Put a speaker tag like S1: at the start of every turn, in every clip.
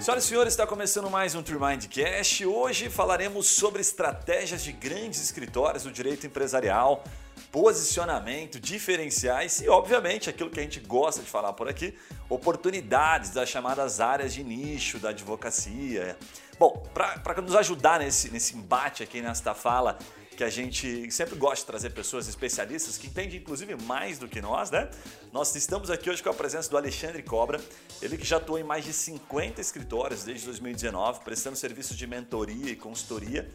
S1: Senhoras e senhores, está começando mais um Trimind Cash. Hoje falaremos sobre estratégias de grandes escritórios do direito empresarial, posicionamento, diferenciais e, obviamente, aquilo que a gente gosta de falar por aqui, oportunidades das chamadas áreas de nicho da advocacia. Bom, para nos ajudar nesse, nesse embate aqui, nesta fala, que a gente sempre gosta de trazer pessoas especialistas que entendem inclusive mais do que nós, né? Nós estamos aqui hoje com a presença do Alexandre Cobra, ele que já atuou em mais de 50 escritórios desde 2019, prestando serviços de mentoria e consultoria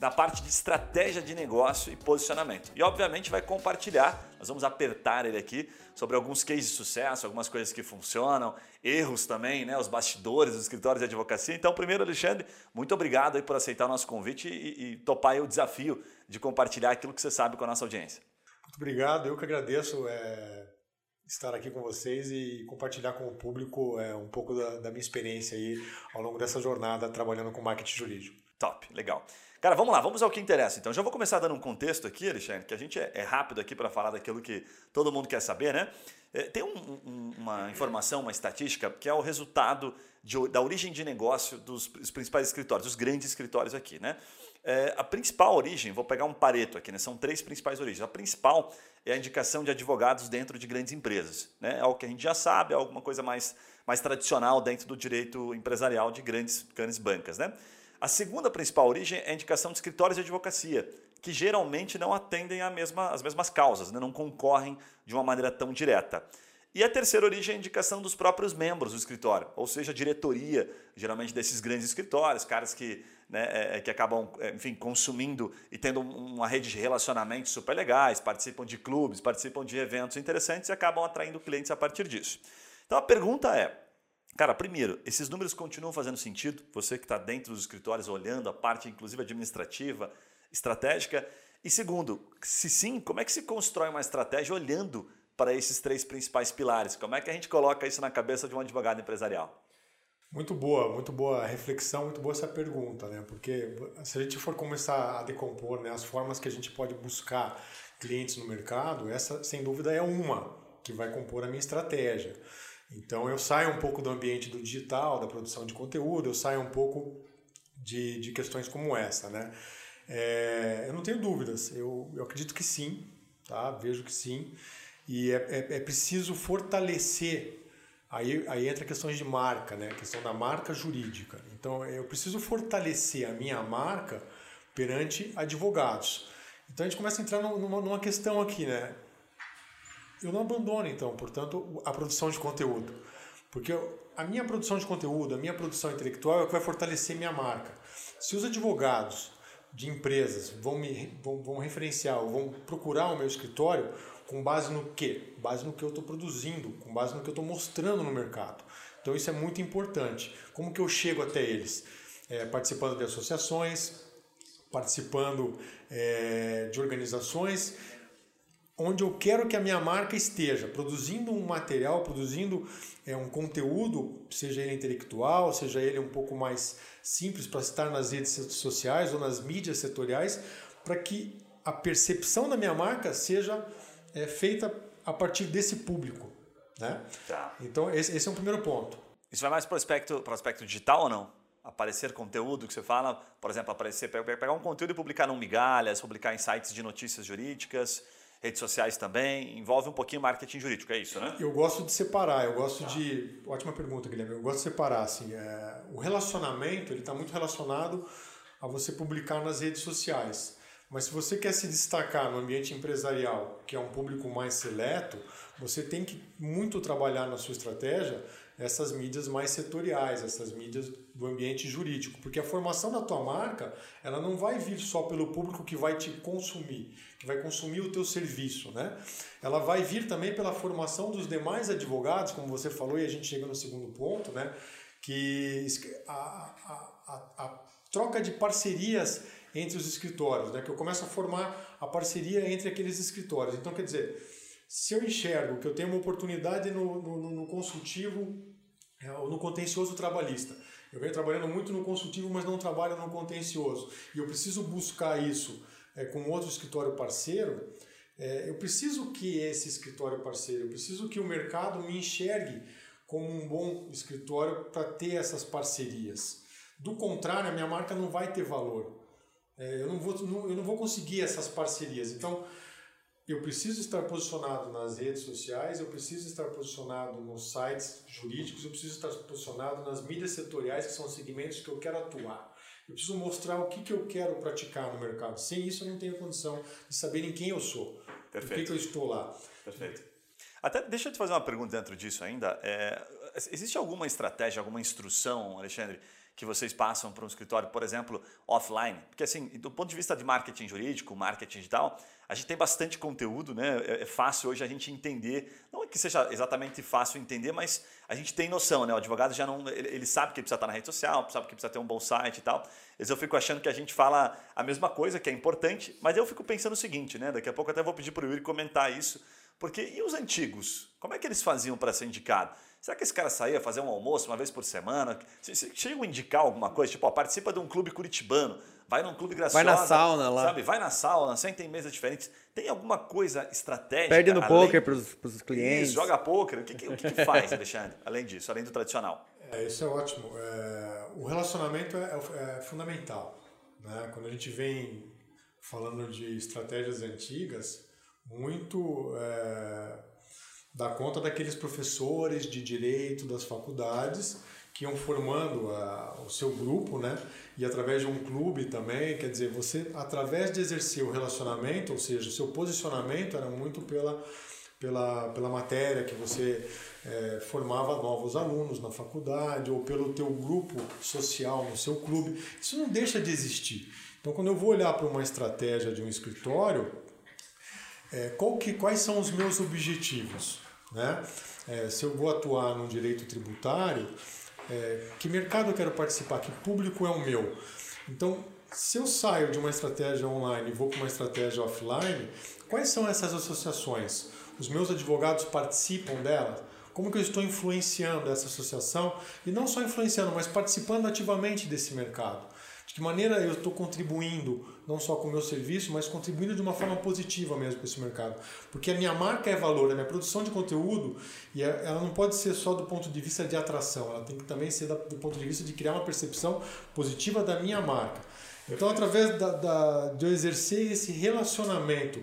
S1: na parte de estratégia de negócio e posicionamento. E obviamente vai compartilhar, nós vamos apertar ele aqui sobre alguns cases de sucesso, algumas coisas que funcionam, erros também, né, os bastidores dos escritórios de advocacia. Então, primeiro, Alexandre, muito obrigado aí por aceitar o nosso convite e, e topar o desafio de compartilhar aquilo que você sabe com a nossa audiência.
S2: Muito obrigado, eu que agradeço é, estar aqui com vocês e compartilhar com o público é, um pouco da, da minha experiência aí ao longo dessa jornada trabalhando com marketing jurídico.
S1: Top, legal. Cara, vamos lá, vamos ao que interessa. Então, já vou começar dando um contexto aqui, Alexandre, que a gente é, é rápido aqui para falar daquilo que todo mundo quer saber, né? É, tem um, um, uma informação, uma estatística, que é o resultado de, da origem de negócio dos, principais escritórios, dos grandes escritórios aqui, né? É, a principal origem, vou pegar um pareto aqui, né? São três principais origens. A principal é a indicação de advogados dentro de grandes empresas, né? É algo que a gente já sabe, é alguma coisa mais, mais tradicional dentro do direito empresarial de grandes, grandes bancas, né? A segunda principal origem é a indicação de escritórios de advocacia, que geralmente não atendem mesma, as mesmas causas, né? não concorrem de uma maneira tão direta. E a terceira origem é a indicação dos próprios membros do escritório, ou seja, a diretoria, geralmente desses grandes escritórios, caras que, né, é, é que acabam, é, enfim, consumindo e tendo uma rede de relacionamentos super legais, participam de clubes, participam de eventos interessantes e acabam atraindo clientes a partir disso. Então a pergunta é: Cara, primeiro, esses números continuam fazendo sentido? Você que está dentro dos escritórios olhando a parte, inclusive administrativa, estratégica. E segundo, se sim, como é que se constrói uma estratégia olhando para esses três principais pilares? Como é que a gente coloca isso na cabeça de um advogado empresarial?
S2: Muito boa, muito boa reflexão, muito boa essa pergunta, né? Porque se a gente for começar a decompor né, as formas que a gente pode buscar clientes no mercado, essa sem dúvida é uma que vai compor a minha estratégia. Então eu saio um pouco do ambiente do digital, da produção de conteúdo, eu saio um pouco de, de questões como essa, né? É, eu não tenho dúvidas, eu, eu acredito que sim, tá? Vejo que sim. E é, é, é preciso fortalecer Aí, aí entra questões de marca, né? A questão da marca jurídica. Então, eu preciso fortalecer a minha marca perante advogados. Então, a gente começa a entrar numa, numa questão aqui, né? Eu não abandono, então, portanto, a produção de conteúdo. Porque a minha produção de conteúdo, a minha produção intelectual é o que vai fortalecer minha marca. Se os advogados de empresas vão me vão, vão referenciar vão procurar o meu escritório com base no quê? Base no que eu estou produzindo, com base no que eu estou mostrando no mercado. Então isso é muito importante. Como que eu chego até eles? É, participando de associações, participando é, de organizações onde eu quero que a minha marca esteja, produzindo um material, produzindo é, um conteúdo, seja ele intelectual, seja ele um pouco mais simples para estar nas redes sociais ou nas mídias setoriais, para que a percepção da minha marca seja é, feita a partir desse público. Né? Tá. Então, esse, esse, é um primeiro ponto.
S1: Isso vai mais para o aspecto, aspecto digital ou não? Aparecer conteúdo que você fala, por exemplo, aparecer, pegar um conteúdo e publicar no Migalhas, publicar em sites de notícias jurídicas redes sociais também, envolve um pouquinho marketing jurídico, é isso, né?
S2: Eu gosto de separar, eu gosto de... Ótima pergunta, Guilherme. Eu gosto de separar, assim, é... o relacionamento, ele está muito relacionado a você publicar nas redes sociais. Mas se você quer se destacar no ambiente empresarial, que é um público mais seleto, você tem que muito trabalhar na sua estratégia essas mídias mais setoriais, essas mídias do ambiente jurídico, porque a formação da tua marca, ela não vai vir só pelo público que vai te consumir, que vai consumir o teu serviço, né? Ela vai vir também pela formação dos demais advogados, como você falou e a gente chega no segundo ponto, né? Que a, a, a, a troca de parcerias entre os escritórios, né? Que eu começo a formar a parceria entre aqueles escritórios. Então, quer dizer, se eu enxergo que eu tenho uma oportunidade no, no, no consultivo é, no contencioso trabalhista, eu venho trabalhando muito no consultivo, mas não trabalho no contencioso, e eu preciso buscar isso é, com outro escritório parceiro, é, eu preciso que esse escritório parceiro, eu preciso que o mercado me enxergue como um bom escritório para ter essas parcerias. Do contrário, a minha marca não vai ter valor. É, eu, não vou, não, eu não vou conseguir essas parcerias. Então, eu preciso estar posicionado nas redes sociais, eu preciso estar posicionado nos sites jurídicos, eu preciso estar posicionado nas mídias setoriais, que são os segmentos que eu quero atuar. Eu preciso mostrar o que, que eu quero praticar no mercado. Sem isso, eu não tenho condição de saber em quem eu sou, por que, que eu estou lá.
S1: Perfeito. Até deixa eu te fazer uma pergunta dentro disso ainda. É, existe alguma estratégia, alguma instrução, Alexandre, que vocês passam para um escritório, por exemplo, offline? Porque assim, do ponto de vista de marketing jurídico, marketing digital, a gente tem bastante conteúdo, né? É, é fácil hoje a gente entender, não é que seja exatamente fácil entender, mas a gente tem noção, né? O advogado já não, ele, sabe que precisa estar na rede social, sabe que precisa ter um bom site e tal. Mas eu fico achando que a gente fala a mesma coisa, que é importante, mas eu fico pensando o seguinte, né? Daqui a pouco até vou pedir para o Yuri comentar isso, porque e os antigos? Como é que eles faziam para ser indicado? Será que esse cara saía fazer um almoço uma vez por semana? Chega a indicar alguma coisa, tipo, ó, participa de um clube curitibano, vai num clube gracioso.
S3: Vai na sauna lá.
S1: Sabe? Vai na sauna, senta em mesas diferentes. Tem alguma coisa estratégica?
S3: Perde no poker para os clientes.
S1: Isso, joga poker. O que, que, o que, que faz, Alexandre? Além disso, além do tradicional.
S2: É, isso é ótimo. É, o relacionamento é, é, fundamental. Né? Quando a gente vem falando de estratégias antigas, muito é, dá conta daqueles professores de direito das faculdades que iam formando a, o seu grupo, né? E através de um clube também, quer dizer, você através de exercer o relacionamento, ou seja, o seu posicionamento era muito pela pela, pela matéria que você é, formava novos alunos na faculdade ou pelo teu grupo social no seu clube. Isso não deixa de existir. Então, quando eu vou olhar para uma estratégia de um escritório, é, que, quais são os meus objetivos? Né? É, se eu vou atuar no direito tributário, é, que mercado eu quero participar? Que público é o meu? Então, se eu saio de uma estratégia online e vou para uma estratégia offline, quais são essas associações? Os meus advogados participam delas? Como que eu estou influenciando essa associação? E não só influenciando, mas participando ativamente desse mercado. De que maneira eu estou contribuindo, não só com o meu serviço, mas contribuindo de uma forma positiva mesmo para esse mercado. Porque a minha marca é valor, a minha produção de conteúdo, e é, ela não pode ser só do ponto de vista de atração, ela tem que também ser do ponto de vista de criar uma percepção positiva da minha marca. Então, através da, da, de eu exercer esse relacionamento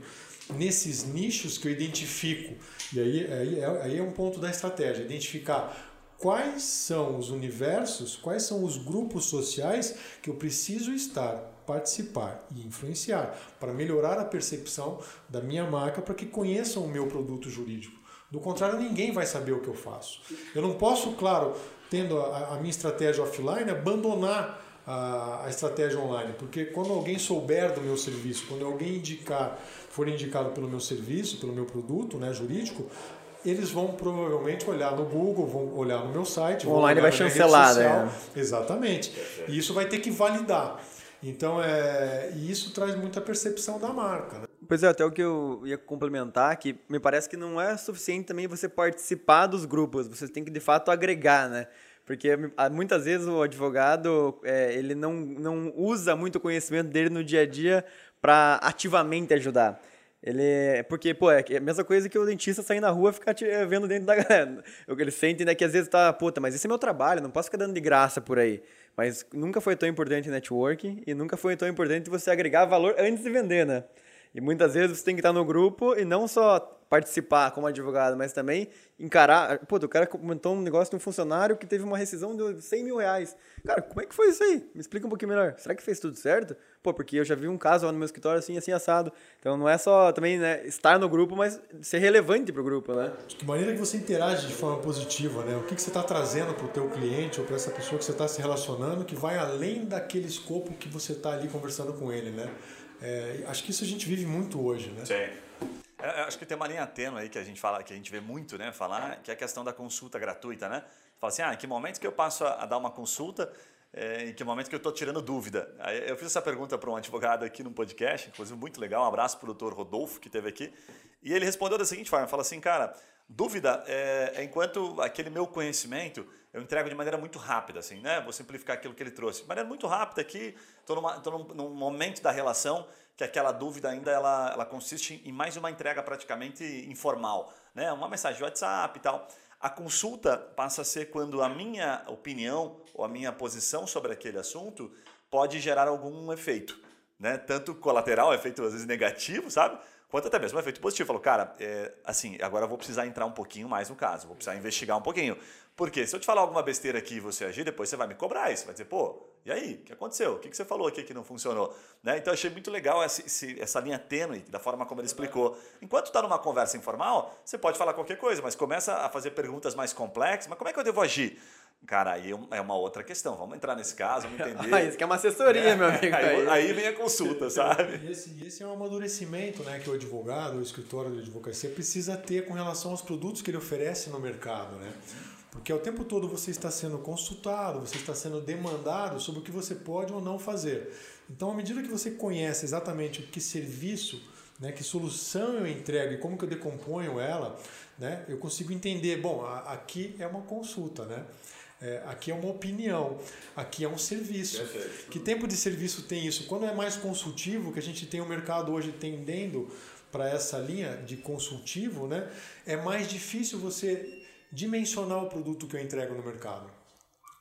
S2: nesses nichos que eu identifico, e aí, aí, é, aí é um ponto da estratégia, identificar quais são os universos, quais são os grupos sociais que eu preciso estar, participar e influenciar para melhorar a percepção da minha marca para que conheçam o meu produto jurídico. Do contrário, ninguém vai saber o que eu faço. Eu não posso, claro, tendo a, a minha estratégia offline, abandonar a, a, estratégia online, porque quando alguém souber do meu serviço, quando alguém indicar, for indicado pelo meu serviço, pelo meu produto né, jurídico, eles vão provavelmente olhar no Google, vão olhar no meu site.
S3: O online vai chancelar, né?
S2: Exatamente. E isso vai ter que validar. Então, é, e isso traz muita percepção da marca. Né?
S3: Pois é, até o que eu ia complementar, que me parece que não é suficiente também você participar dos grupos, você tem que de fato agregar, né? Porque muitas vezes o advogado é, ele não, não usa muito o conhecimento dele no dia a dia para ativamente ajudar. Ele é. Porque, pô, é a mesma coisa que o dentista sair na rua e ficar eh, vendo dentro da galera. Ele sente, né, que às vezes tá, puta, mas esse é meu trabalho, não posso ficar dando de graça por aí. Mas nunca foi tão importante networking e nunca foi tão importante você agregar valor antes de vender, né? E muitas vezes você tem que estar no grupo e não só participar como advogado, mas também encarar. Pô, o cara comentou um negócio de um funcionário que teve uma rescisão de 100 mil reais. Cara, como é que foi isso aí? Me explica um pouquinho melhor. Será que fez tudo certo? Pô, porque eu já vi um caso lá no meu escritório assim, assim, assado. Então não é só também né, estar no grupo, mas ser relevante para o grupo, né?
S2: De que maneira que você interage de forma positiva, né? O que, que você está trazendo para o teu cliente ou para essa pessoa que você está se relacionando que vai além daquele escopo que você está ali conversando com ele, né? É, acho que isso a gente vive muito hoje, né?
S1: Sim. É, acho que tem uma linha tênue aí que a gente fala, que a gente vê muito, né, falar, que é a questão da consulta gratuita, né? Fala assim, ah, em que momento que eu passo a, a dar uma consulta, é, em que momento que eu estou tirando dúvida? Eu fiz essa pergunta para um advogado aqui no podcast, inclusive muito legal, um abraço para o doutor Rodolfo que esteve aqui, e ele respondeu da seguinte forma, fala assim, cara, dúvida é, é enquanto aquele meu conhecimento eu entrego de maneira muito rápida, assim, né? Vou simplificar aquilo que ele trouxe. De maneira muito rápida aqui, estou num, num momento da relação que aquela dúvida ainda ela, ela consiste em mais uma entrega praticamente informal, né? Uma mensagem de WhatsApp e tal. A consulta passa a ser quando a minha opinião ou a minha posição sobre aquele assunto pode gerar algum efeito, né? Tanto colateral, efeito às vezes negativo, sabe? Quanto até mesmo efeito positivo. Falou, cara, é, assim, agora eu vou precisar entrar um pouquinho mais no caso, vou precisar investigar um pouquinho. Porque se eu te falar alguma besteira aqui e você agir, depois você vai me cobrar isso. Vai dizer, pô, e aí? O que aconteceu? O que você falou aqui que não funcionou? Né? Então eu achei muito legal essa, essa linha tênue da forma como ele explicou. Enquanto está numa conversa informal, você pode falar qualquer coisa, mas começa a fazer perguntas mais complexas. Mas como é que eu devo agir? Cara, aí é uma outra questão. Vamos entrar nesse caso, vamos entender.
S3: ah, isso que é uma assessoria, é. meu amigo.
S1: Aí, aí, vem a consulta, sabe?
S2: E esse, esse é um amadurecimento né, que o advogado, o escritório de advocacia precisa ter com relação aos produtos que ele oferece no mercado. Né? Porque ao tempo todo você está sendo consultado, você está sendo demandado sobre o que você pode ou não fazer. Então, à medida que você conhece exatamente o que serviço, né, que solução eu entrego e como que eu decomponho ela, né, eu consigo entender, bom, aqui é uma consulta, né? É, aqui é uma opinião, aqui é um serviço. Perfeito. Que tempo de serviço tem isso? Quando é mais consultivo, que a gente tem o um mercado hoje tendendo para essa linha de consultivo, né? É mais difícil você dimensionar o produto que eu entrego no mercado.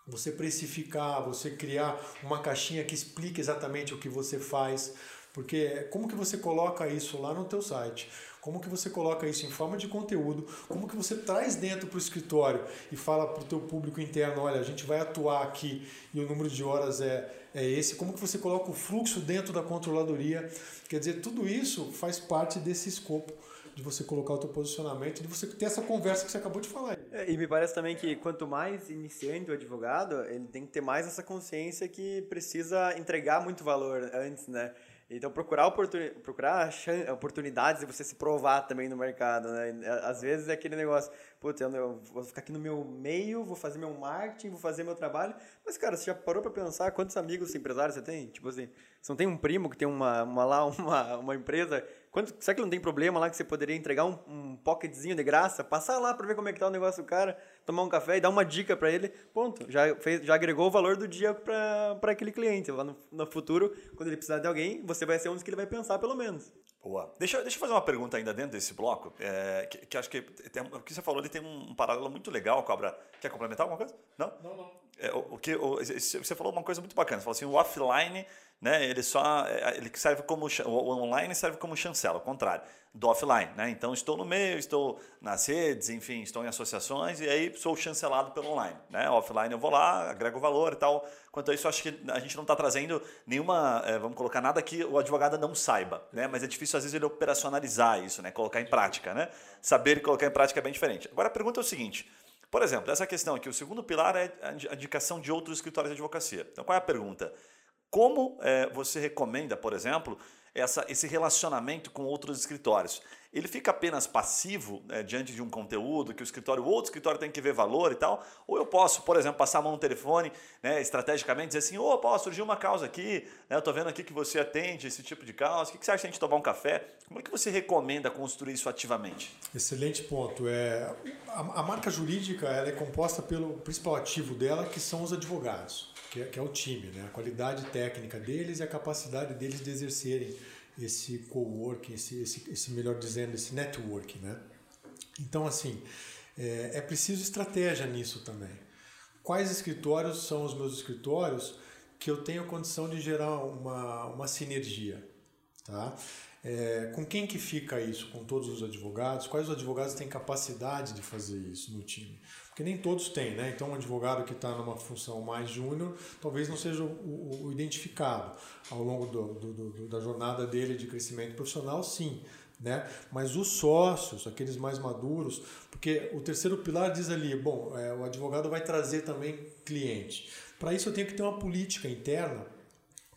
S2: Você precificar, você criar uma caixinha que explique exatamente o que você faz, porque como que você coloca isso lá no teu site? Como que você coloca isso em forma de conteúdo? Como que você traz dentro para o escritório e fala para o teu público interno, olha, a gente vai atuar aqui e o número de horas é, é esse? Como que você coloca o fluxo dentro da controladoria? Quer dizer, tudo isso faz parte desse escopo de você colocar o teu posicionamento, de você ter essa conversa que você acabou de falar.
S3: É, e me parece também que quanto mais iniciante o advogado, ele tem que ter mais essa consciência que precisa entregar muito valor antes, né? Então, procurar, oportuni procurar oportunidades de você se provar também no mercado, né? Às vezes é aquele negócio, putz, eu vou ficar aqui no meu meio, vou fazer meu marketing, vou fazer meu trabalho. Mas, cara, você já parou para pensar quantos amigos empresários você tem? Tipo assim, você não tem um primo que tem uma, uma lá, uma, uma empresa Quanto, será que não tem problema lá que você poderia entregar um, um pocketzinho de graça? Passar lá para ver como é que tá o negócio do cara, tomar um café e dar uma dica para ele. Ponto. Já, fez, já agregou o valor do dia para aquele cliente. Lá no, no futuro, quando ele precisar de alguém, você vai ser um dos que ele vai pensar, pelo menos.
S1: Boa. Deixa, deixa eu fazer uma pergunta ainda dentro desse bloco, é, que, que, acho que tem, o que você falou ali tem um, um paralelo muito legal, Cobra. Quer complementar alguma coisa? Não?
S2: Não, não.
S1: É, o, o, que, o, você falou uma coisa muito bacana. Você falou assim, o offline né? Ele só é, ele serve como o online serve como chancela, ao contrário do offline, né? Então estou no meio, estou nas redes, enfim, estou em associações e aí sou chancelado pelo online, né? Offline eu vou lá, agrego valor e tal. Quanto a isso, acho que a gente não está trazendo nenhuma, é, vamos colocar nada que o advogado não saiba, né? Mas é difícil às vezes ele operacionalizar isso, né? Colocar em prática, né? Saber colocar em prática é bem diferente. Agora a pergunta é o seguinte. Por exemplo, essa questão aqui, o segundo pilar é a indicação de outros escritórios de advocacia. Então, qual é a pergunta? Como é, você recomenda, por exemplo, essa, esse relacionamento com outros escritórios? Ele fica apenas passivo é, diante de um conteúdo que o escritório, o outro escritório tem que ver valor e tal? Ou eu posso, por exemplo, passar a mão no telefone, né, estrategicamente, dizer assim: opa, oh, surgiu uma causa aqui, né, eu estou vendo aqui que você atende esse tipo de causa, o que, que você acha de a gente tomar um café? Como é que você recomenda construir isso ativamente?
S2: Excelente ponto. É, a, a marca jurídica ela é composta pelo principal ativo dela, que são os advogados que é, que é o time, né? a qualidade técnica deles e a capacidade deles de exercerem esse co-working, esse, esse, esse, melhor dizendo, esse network. Né? Então, assim, é, é preciso estratégia nisso também. Quais escritórios são os meus escritórios que eu tenho condição de gerar uma, uma sinergia? Tá? É, com quem que fica isso? Com todos os advogados? Quais os advogados têm capacidade de fazer isso no time? Porque nem todos têm, né? Então, um advogado que está numa função mais júnior talvez não seja o, o, o identificado ao longo do, do, do, da jornada dele de crescimento profissional, sim. Né? Mas os sócios, aqueles mais maduros, porque o terceiro pilar diz ali, bom, é, o advogado vai trazer também cliente. Para isso eu tenho que ter uma política interna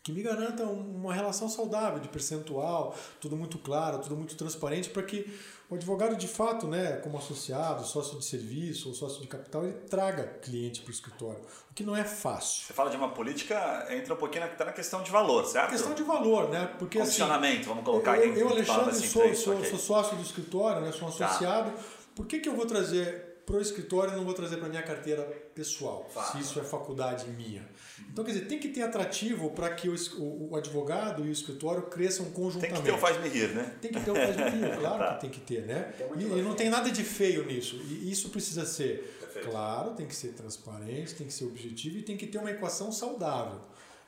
S2: que me garanta uma relação saudável de percentual, tudo muito claro, tudo muito transparente, para que o advogado de fato, né, como associado, sócio de serviço ou sócio de capital, ele traga cliente para o escritório, o que não é fácil.
S1: Você fala de uma política, entra um pouquinho na, tá na questão de valor, certo?
S2: Questão de valor, né? Porque
S1: Funcionamento,
S2: assim,
S1: vamos colocar
S2: eu, eu Alexandre, assim, sou, sou, sou, sócio do escritório, né, sou um tá. associado. Tá. Por que, que eu vou trazer pro escritório, não vou trazer para minha carteira pessoal, se isso é faculdade minha. Então, quer dizer, tem que ter atrativo para que o, o, o, advogado e o escritório cresçam conjuntamente.
S1: Tem que ter o faz-me rir, né?
S2: Tem que ter o faz-me rir, claro tá. que tem que ter, né? E, e, não tem nada de feio nisso. E isso precisa ser, Perfeito. claro, tem que ser transparente, tem que ser objetivo e tem que ter uma equação saudável.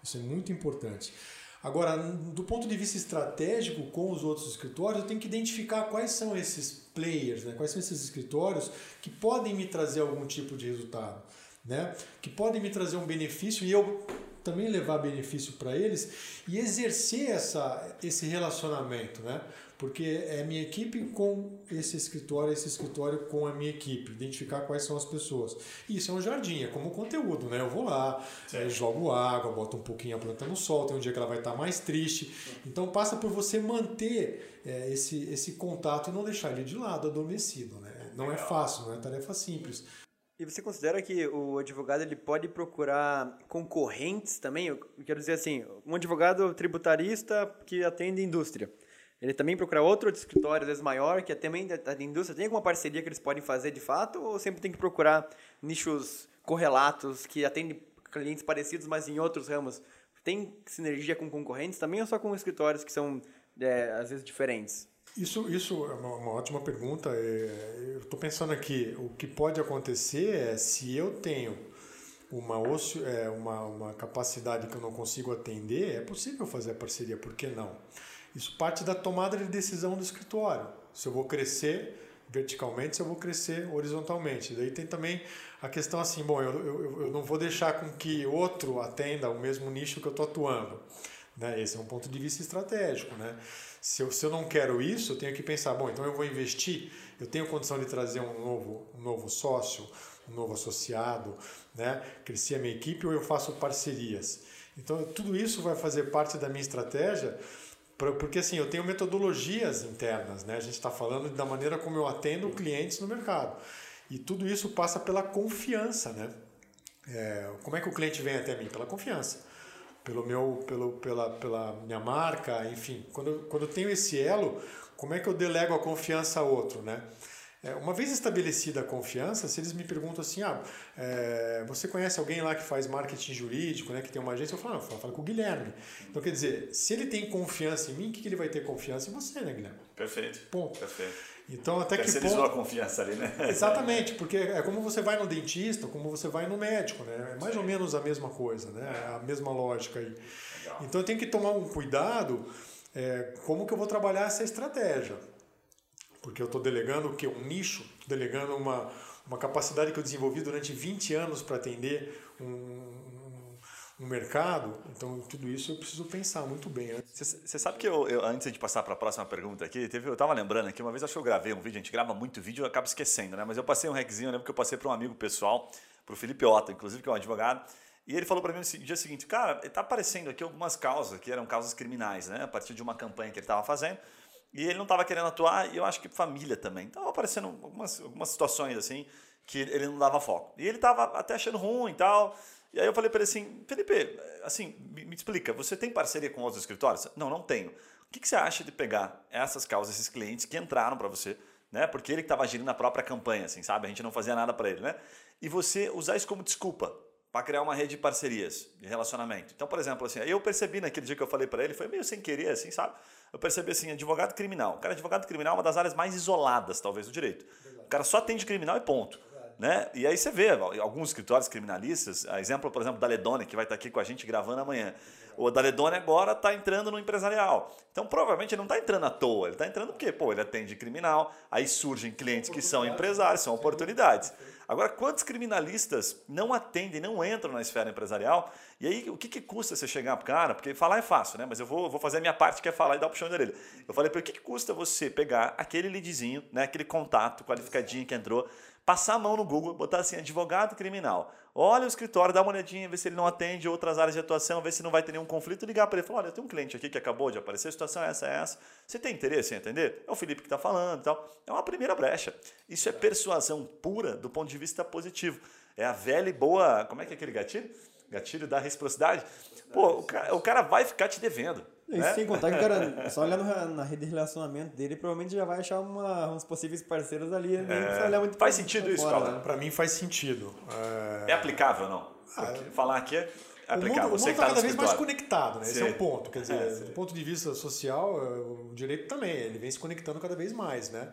S2: Isso é muito importante. Agora, do ponto de vista estratégico com os outros escritórios, eu tenho que identificar quais são esses players, né? quais são esses escritórios que podem me trazer algum tipo de resultado, né? que podem me trazer um benefício e eu também levar benefício para eles e exercer essa, esse relacionamento. Né? porque é minha equipe com esse escritório, esse escritório com a minha equipe, identificar quais são as pessoas. Isso é um jardim, é como conteúdo, né? Eu vou lá, é, jogo água, boto um pouquinho a planta no sol, tem um dia que ela vai estar mais triste. Então passa por você manter é, esse, esse contato e não deixar ele de lado, adormecido, né? Não é fácil, não é tarefa simples.
S3: E você considera que o advogado ele pode procurar concorrentes também? Eu quero dizer assim, um advogado tributarista que atende indústria ele também procura outro escritório, às vezes maior, que também da indústria. Tem alguma parceria que eles podem fazer de fato ou sempre tem que procurar nichos correlatos que atendem clientes parecidos, mas em outros ramos? Tem sinergia com concorrentes também ou só com escritórios que são, é, às vezes, diferentes?
S2: Isso, isso é uma, uma ótima pergunta. É, eu estou pensando aqui, o que pode acontecer é se eu tenho uma, ocio, é, uma, uma capacidade que eu não consigo atender, é possível fazer a parceria, por que não? Isso parte da tomada de decisão do escritório. Se eu vou crescer verticalmente, se eu vou crescer horizontalmente. Daí tem também a questão assim, bom, eu, eu, eu não vou deixar com que outro atenda o mesmo nicho que eu estou atuando. Né? Esse é um ponto de vista estratégico. Né? Se, eu, se eu não quero isso, eu tenho que pensar, bom, então eu vou investir, eu tenho condição de trazer um novo, um novo sócio, um novo associado, né? crescer a minha equipe ou eu faço parcerias. Então tudo isso vai fazer parte da minha estratégia porque assim, eu tenho metodologias internas, né? A gente está falando da maneira como eu atendo clientes no mercado. E tudo isso passa pela confiança, né? É, como é que o cliente vem até mim? Pela confiança. Pelo meu, pelo, pela, pela minha marca, enfim. Quando, quando eu tenho esse elo, como é que eu delego a confiança a outro, né? É, uma vez estabelecida a confiança, se eles me perguntam assim, ah, é, você conhece alguém lá que faz marketing jurídico, né, que tem uma agência? Eu falo, eu falo com o Guilherme. Então, quer dizer, se ele tem confiança em mim, o que, que ele vai ter confiança em você, né, Guilherme?
S1: Perfeito.
S2: Ponto.
S1: Perfeito.
S2: Então, até que
S1: ponto... a confiança ali, né?
S2: Exatamente, porque é como você vai no dentista, como você vai no médico, né? É mais Sim. ou menos a mesma coisa, né? É a mesma lógica aí. Legal. Então, eu tenho que tomar um cuidado é, como que eu vou trabalhar essa estratégia porque eu estou delegando o que? Um nicho, delegando uma, uma capacidade que eu desenvolvi durante 20 anos para atender um, um, mercado. Então, tudo isso eu preciso pensar muito bem.
S1: Você sabe que eu, eu, antes de passar para a próxima pergunta aqui, teve, eu estava lembrando aqui, uma vez acho que eu gravei um vídeo, a gente grava muito vídeo e acaba esquecendo, né? Mas eu passei um reczinho, eu lembro que eu passei para um amigo pessoal, para o Felipe Otto, inclusive, que é um advogado, e ele falou para mim no dia seguinte, cara, está aparecendo aqui algumas causas, que eram causas criminais, né? A partir de uma campanha que ele estava fazendo. E ele não estava querendo atuar, e eu acho que família também. Estava aparecendo algumas, algumas situações assim que ele não dava foco. E ele estava até achando ruim e tal. E aí eu falei para ele assim, Felipe, assim, me, me, explica, você tem parceria com outros escritórios? Não, não tenho. O que, que você acha de pegar essas causas, esses clientes que entraram para você, né? Porque ele que estava gerindo a própria campanha, assim, sabe? A gente não fazia nada para ele, né? E você usar isso como desculpa para criar uma rede de parcerias, de relacionamento. Então, por exemplo, assim, eu percebi naquele dia que eu falei para ele, foi meio sem querer, assim, sabe? eu percebi assim, advogado criminal. Cara, advogado criminal é uma das áreas mais isoladas, talvez, do direito. O cara só atende criminal e ponto. Né? E aí você vê alguns escritórios criminalistas, exemplo, por exemplo, da Ledone, que vai estar aqui com a gente gravando amanhã. O da Ledone agora está entrando no empresarial. Então, provavelmente, ele não está entrando à toa. Ele está entrando porque, pô, ele atende criminal, aí surgem clientes que são empresários, são oportunidades. Agora, quantos criminalistas não atendem, não entram na esfera empresarial? E aí, o que, que custa você chegar para o cara? Porque falar é fácil, né? Mas eu vou, vou fazer a minha parte, que é falar e dar o puxão da orelha. Eu falei, para o que, que custa você pegar aquele leadzinho, né, aquele contato qualificadinho que entrou, passar a mão no Google, botar assim, advogado criminal. Olha o escritório, dá uma olhadinha, vê se ele não atende outras áreas de atuação, vê se não vai ter nenhum conflito, ligar para ele e falar, olha, tenho um cliente aqui que acabou de aparecer, a situação é essa, é essa. Você tem interesse em atender? É o Felipe que está falando e tal. É uma primeira brecha. Isso é persuasão pura do ponto de vista positivo. É a velha e boa, como é que é aquele gatilho? Gatilho da reciprocidade. Pô, o cara, o cara vai ficar te devendo.
S3: E
S1: né?
S3: sem contar que o cara, só olhando na- na rede de relacionamento dele, provavelmente já vai achar uma, uns possíveis parceiros ali. Olhar muito
S1: É. Faz
S3: pra-
S1: sentido
S3: pra
S1: isso,
S3: fora,
S1: Paulo?
S3: né?
S2: Para mim faz sentido. É,
S1: É aplicável não? Porque falar aqui é
S2: O mundo,
S1: aplicável.
S2: o mundo
S1: Você que
S2: está
S1: tá no
S2: cada vez mais conectado, né? Esse
S1: Sim.
S2: é o ponto. Quer dizer,
S1: É,
S2: do ponto de vista social, eh, o direito também, ele vem se conectando cada vez mais, né?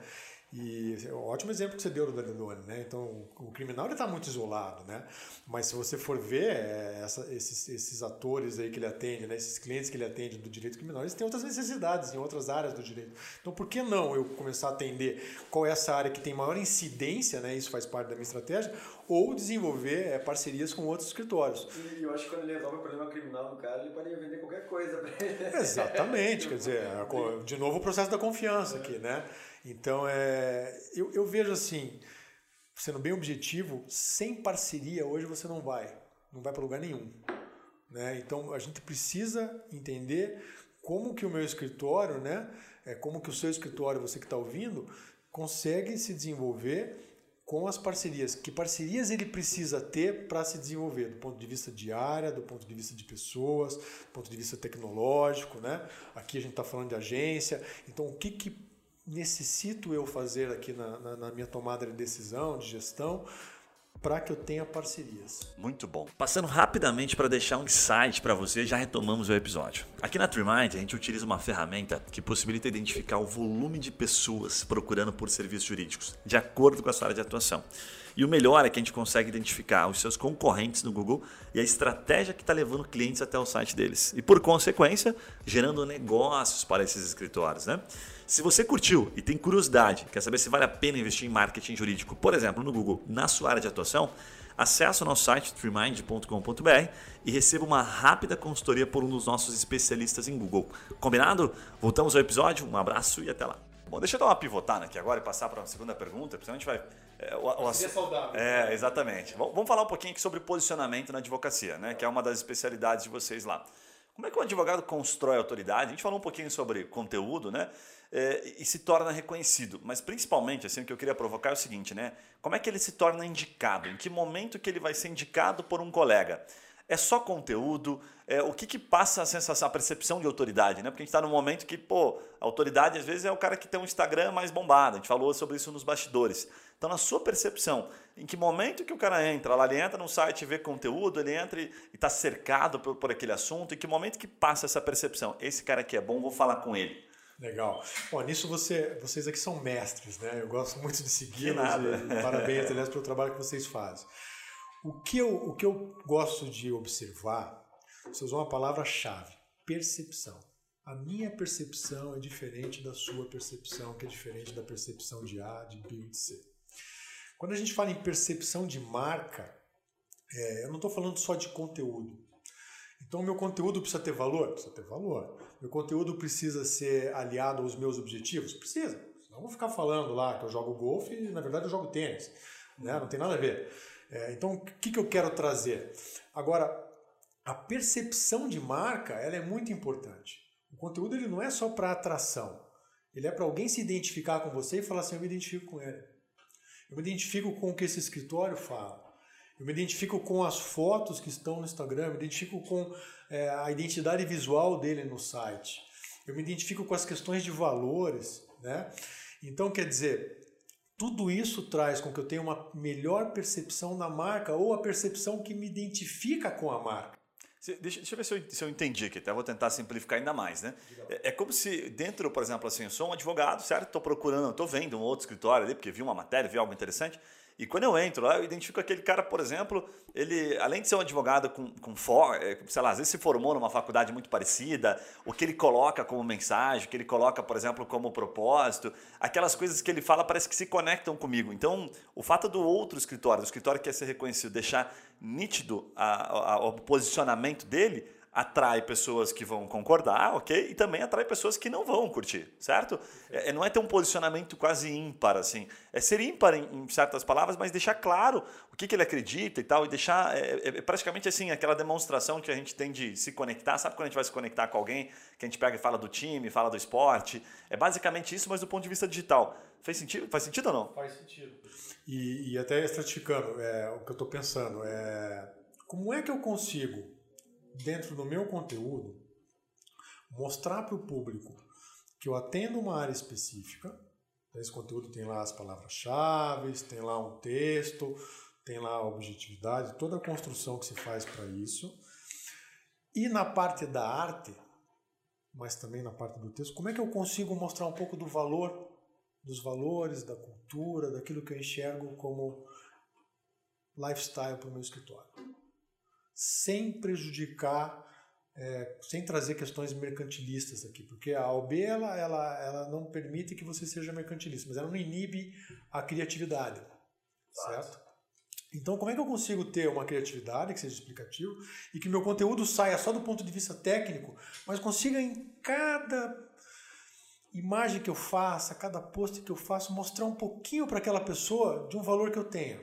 S2: E é um ótimo exemplo que você deu do Danone, né? Então, o criminal ele está muito isolado, né? Mas se você for ver eh, essa- esses, esses atores aí que ele atende, né? Esses clientes que ele atende do direito criminal, eles têm outras necessidades em outras áreas do direito. Então, por que não eu começar a atender qual é essa área que tem maior incidência, né? Isso faz parte da minha estratégia, ou desenvolver eh, parcerias com outros escritórios.
S3: E eu acho que quando ele resolve o problema criminal do cara, ele pode vender qualquer coisa pra ele.
S2: Exatamente, quer dizer, co- de novo o processo da confiança aqui, né? Então, é, eu, eu vejo assim, sendo bem objetivo, sem parceria hoje você não vai, não vai para lugar nenhum. Né? Então, a gente precisa entender como que o meu escritório, né, é, como que o seu escritório, você que está ouvindo, consegue se desenvolver com as parcerias. Que parcerias ele precisa ter para se desenvolver, do ponto de vista de área, do ponto de vista de pessoas, do ponto de vista tecnológico, né? Aqui a gente está falando de agência. Então, o que, que necessito eu fazer aqui na, na, na minha tomada de decisão, de gestão, para que eu tenha parcerias?
S1: Muito bom. Passando rapidamente para deixar um insight para você, já retomamos o episódio. Aqui na TreeMind, a gente utiliza uma ferramenta que possibilita identificar o volume de pessoas procurando por serviços jurídicos, de acordo com a sua área de atuação. E o melhor é que a gente consegue identificar os seus concorrentes no Google e a estratégia que está levando clientes até o site deles. E por consequência, gerando negócios para esses escritórios. Né? Se você curtiu e tem curiosidade, quer saber se vale a pena investir em marketing jurídico, por exemplo, no Google, na sua área de atuação, acesse o nosso site freemind.com.br e receba uma rápida consultoria por um dos nossos especialistas em Google. Combinado? Voltamos ao episódio, um abraço e até lá. Bom, deixa eu dar uma pivotada aqui agora e passar para uma segunda pergunta, porque senão a gente vai. É, o, o,
S2: Seria saudável.
S1: É, exatamente. Vamos vamos falar um pouquinho aqui sobre posicionamento na advocacia, né? Que é uma das especialidades de vocês lá. Como é que o advogado constrói autoridade? A gente falou um pouquinho sobre conteúdo, né? É, e se torna reconhecido. Mas principalmente, assim, o que eu queria provocar é o seguinte, né? Como é que ele se torna indicado? Em que momento que ele vai ser indicado por um colega? É só conteúdo? É, o que, que passa a sensação, a percepção de autoridade, né? Porque a gente está num momento que, pô, a autoridade às vezes é o cara que tem um Instagram mais bombado. A gente falou sobre isso nos bastidores. Então, na sua percepção, em que momento que o cara entra? Lá ele entra no site e vê conteúdo, ele entra e está cercado por, por aquele assunto. Em que momento que passa essa percepção? Esse cara aqui é bom, vou falar com ele.
S2: Legal. Bom, nisso você, vocês aqui são mestres, né? Eu gosto muito de e parabéns, aliás, pelo trabalho que vocês fazem. O que eu, o que eu gosto de observar, você usou uma palavra-chave, percepção. A minha percepção é diferente da sua percepção, que é diferente da percepção de A, de B e de C. Quando a gente fala em percepção de marca, é, eu não estou falando só de conteúdo. Então, meu conteúdo precisa ter valor? Precisa ter valor. Meu conteúdo precisa ser aliado aos meus objetivos? Precisa. Eu vou ficar falando lá que eu jogo golfe e, na verdade, eu jogo tênis. Né? Não tem nada a ver. É, então, o que, que eu quero trazer? Agora, a percepção de marca ela é muito importante. O conteúdo ele não é só para atração. Ele é para alguém se identificar com você e falar assim, eu me identifico com ele. Eu me identifico com o que esse escritório fala. Eu me identifico com as fotos que estão no Instagram, eu me identifico com é, a identidade visual dele no site. Eu me identifico com as questões de valores, né? Então, quer dizer, tudo isso traz com que eu tenha uma melhor percepção da marca ou a percepção que me identifica com a marca.
S1: Deixa, deixa eu ver se eu, se eu entendi aqui, até vou tentar simplificar ainda mais, né? É, é como se dentro, por exemplo, assim, eu sou um advogado, certo? Estou procurando, estou vendo um outro escritório ali, porque vi uma matéria, vi algo interessante, e quando eu entro lá, eu identifico aquele cara, por exemplo, ele, além de ser um advogado com, com for, é, sei lá, às vezes se formou numa faculdade muito parecida, o que ele coloca como mensagem, o que ele coloca, por exemplo, como propósito, aquelas coisas que ele fala parece que se conectam comigo. Então, o fato do outro escritório, do escritório que quer ser reconhecido, deixar nítido a- a- o posicionamento dele, atrai pessoas que vão concordar, ok? E também atrai pessoas que não vão curtir, certo? É, é- não é ter um posicionamento quase ímpar, assim. É ser ímpar em, em certas palavras, mas deixar claro o que, que ele acredita e tal, e deixar é, é- é praticamente assim, aquela demonstração que a gente tem de se conectar. Sabe quando a gente vai se conectar com alguém, que a gente pega e fala do time, fala do esporte? É basicamente isso, mas do ponto de vista digital. Faz sentido, faz sentido ou não?
S2: Faz sentido. E, e até estratificando, é, o que eu estou pensando é como é que eu consigo, dentro do meu conteúdo, mostrar para o público que eu atendo uma área específica. Esse conteúdo tem lá as palavras-chave, tem lá um texto, tem lá a objetividade, toda a construção que se faz para isso. E na parte da arte, mas também na parte do texto, como é que eu consigo mostrar um pouco do valor, dos valores, da cultura, daquilo que eu enxergo como lifestyle para o meu escritório? Sem prejudicar é, sem trazer questões mercantilistas aqui, porque a OB ela, ela, ela não permite que você seja mercantilista, mas ela não inibe a criatividade, certo? Então, como é que eu consigo ter uma criatividade que seja explicativo e que meu conteúdo saia só do ponto de vista técnico, mas consiga em cada imagem que eu faça, cada post que eu faço, mostrar um pouquinho para aquela pessoa de um valor que eu tenho.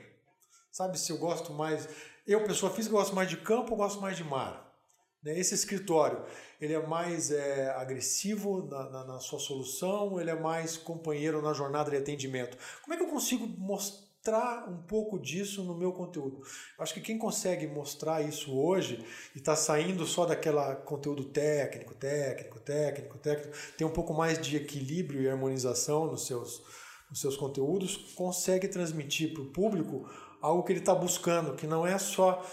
S2: Sabe, se eu gosto mais, eu pessoa física gosto mais de campo gosto mais de mar? Né? Esse escritório, ele é mais é, agressivo na, na, na, sua solução, ele é mais companheiro na jornada de atendimento. Como é que eu consigo mostrar um pouco disso no meu conteúdo? Acho que quem consegue mostrar isso hoje e está saindo só daquela conteúdo técnico, técnico, técnico, técnico, tem um pouco mais de equilíbrio e harmonização nos seus, nos seus conteúdos, consegue transmitir para o público algo que ele está buscando, que não é só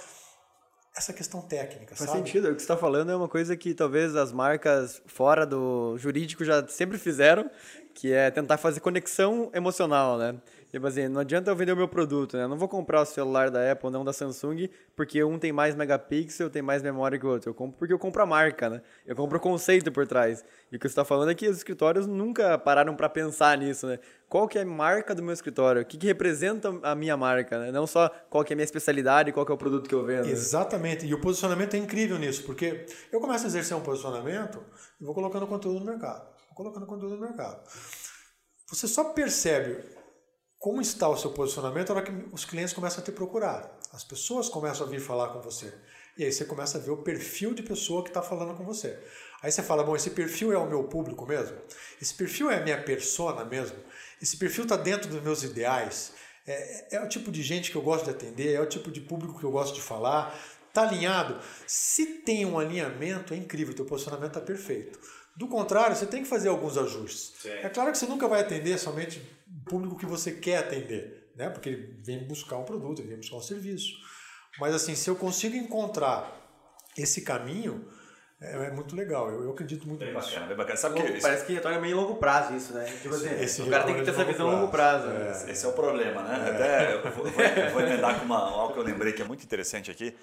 S2: essa questão técnica,
S3: Faz
S2: sabe?
S3: sentido. O que você está falando é uma coisa que talvez as marcas fora do jurídico já sempre fizeram, que é tentar fazer conexão emocional, né? Tipo assim, não adianta eu vender o meu produto, né? Eu não vou comprar o celular da Apple, não da Samsung, porque um tem mais megapixel, tem mais memória que o outro. Eu compro porque eu compro a marca, né? Eu compro o conceito por trás. E o que você está falando é que os escritórios nunca pararam para pensar nisso, né? Qual que é a marca do meu escritório? O que, que representa a minha marca, né? Não só qual que é a minha especialidade, qual que é o produto que eu vendo.
S2: Exatamente. E o posicionamento é incrível nisso, porque eu começo a exercer um posicionamento e vou colocando conteúdo no mercado. Vou colocando conteúdo no mercado. Você só percebe como está o seu posicionamento na hora que os clientes começam a te procurar. As pessoas começam a vir falar com você. E aí você começa a ver o perfil de pessoa que está falando com você. Aí você fala, bom, esse perfil é o meu público mesmo? Esse perfil é a minha persona mesmo? Esse perfil está dentro dos meus ideais? É, é, o tipo de gente que eu gosto de atender? É o tipo de público que eu gosto de falar? Está alinhado? Se tem um alinhamento, é incrível, teu posicionamento está perfeito. Do contrário, você tem que fazer alguns ajustes. Sim. É claro que você nunca vai atender somente público que você quer atender, né? Porque ele vem buscar um produto, ele vem buscar um serviço. Mas assim, se eu consigo encontrar esse caminho, é, é muito legal. Eu, eu, acredito muito
S1: bem
S2: nisso.
S1: Bacana, bem bacana. Sabe
S3: que Parece que retorna meio longo prazo isso, né? Tipo assim, esse o cara tem que ter essa visão a longo prazo.
S1: É, esse, esse é o problema, né? É. Até eu vou, eu vou emendar com uma, algo que eu lembrei que é muito interessante aqui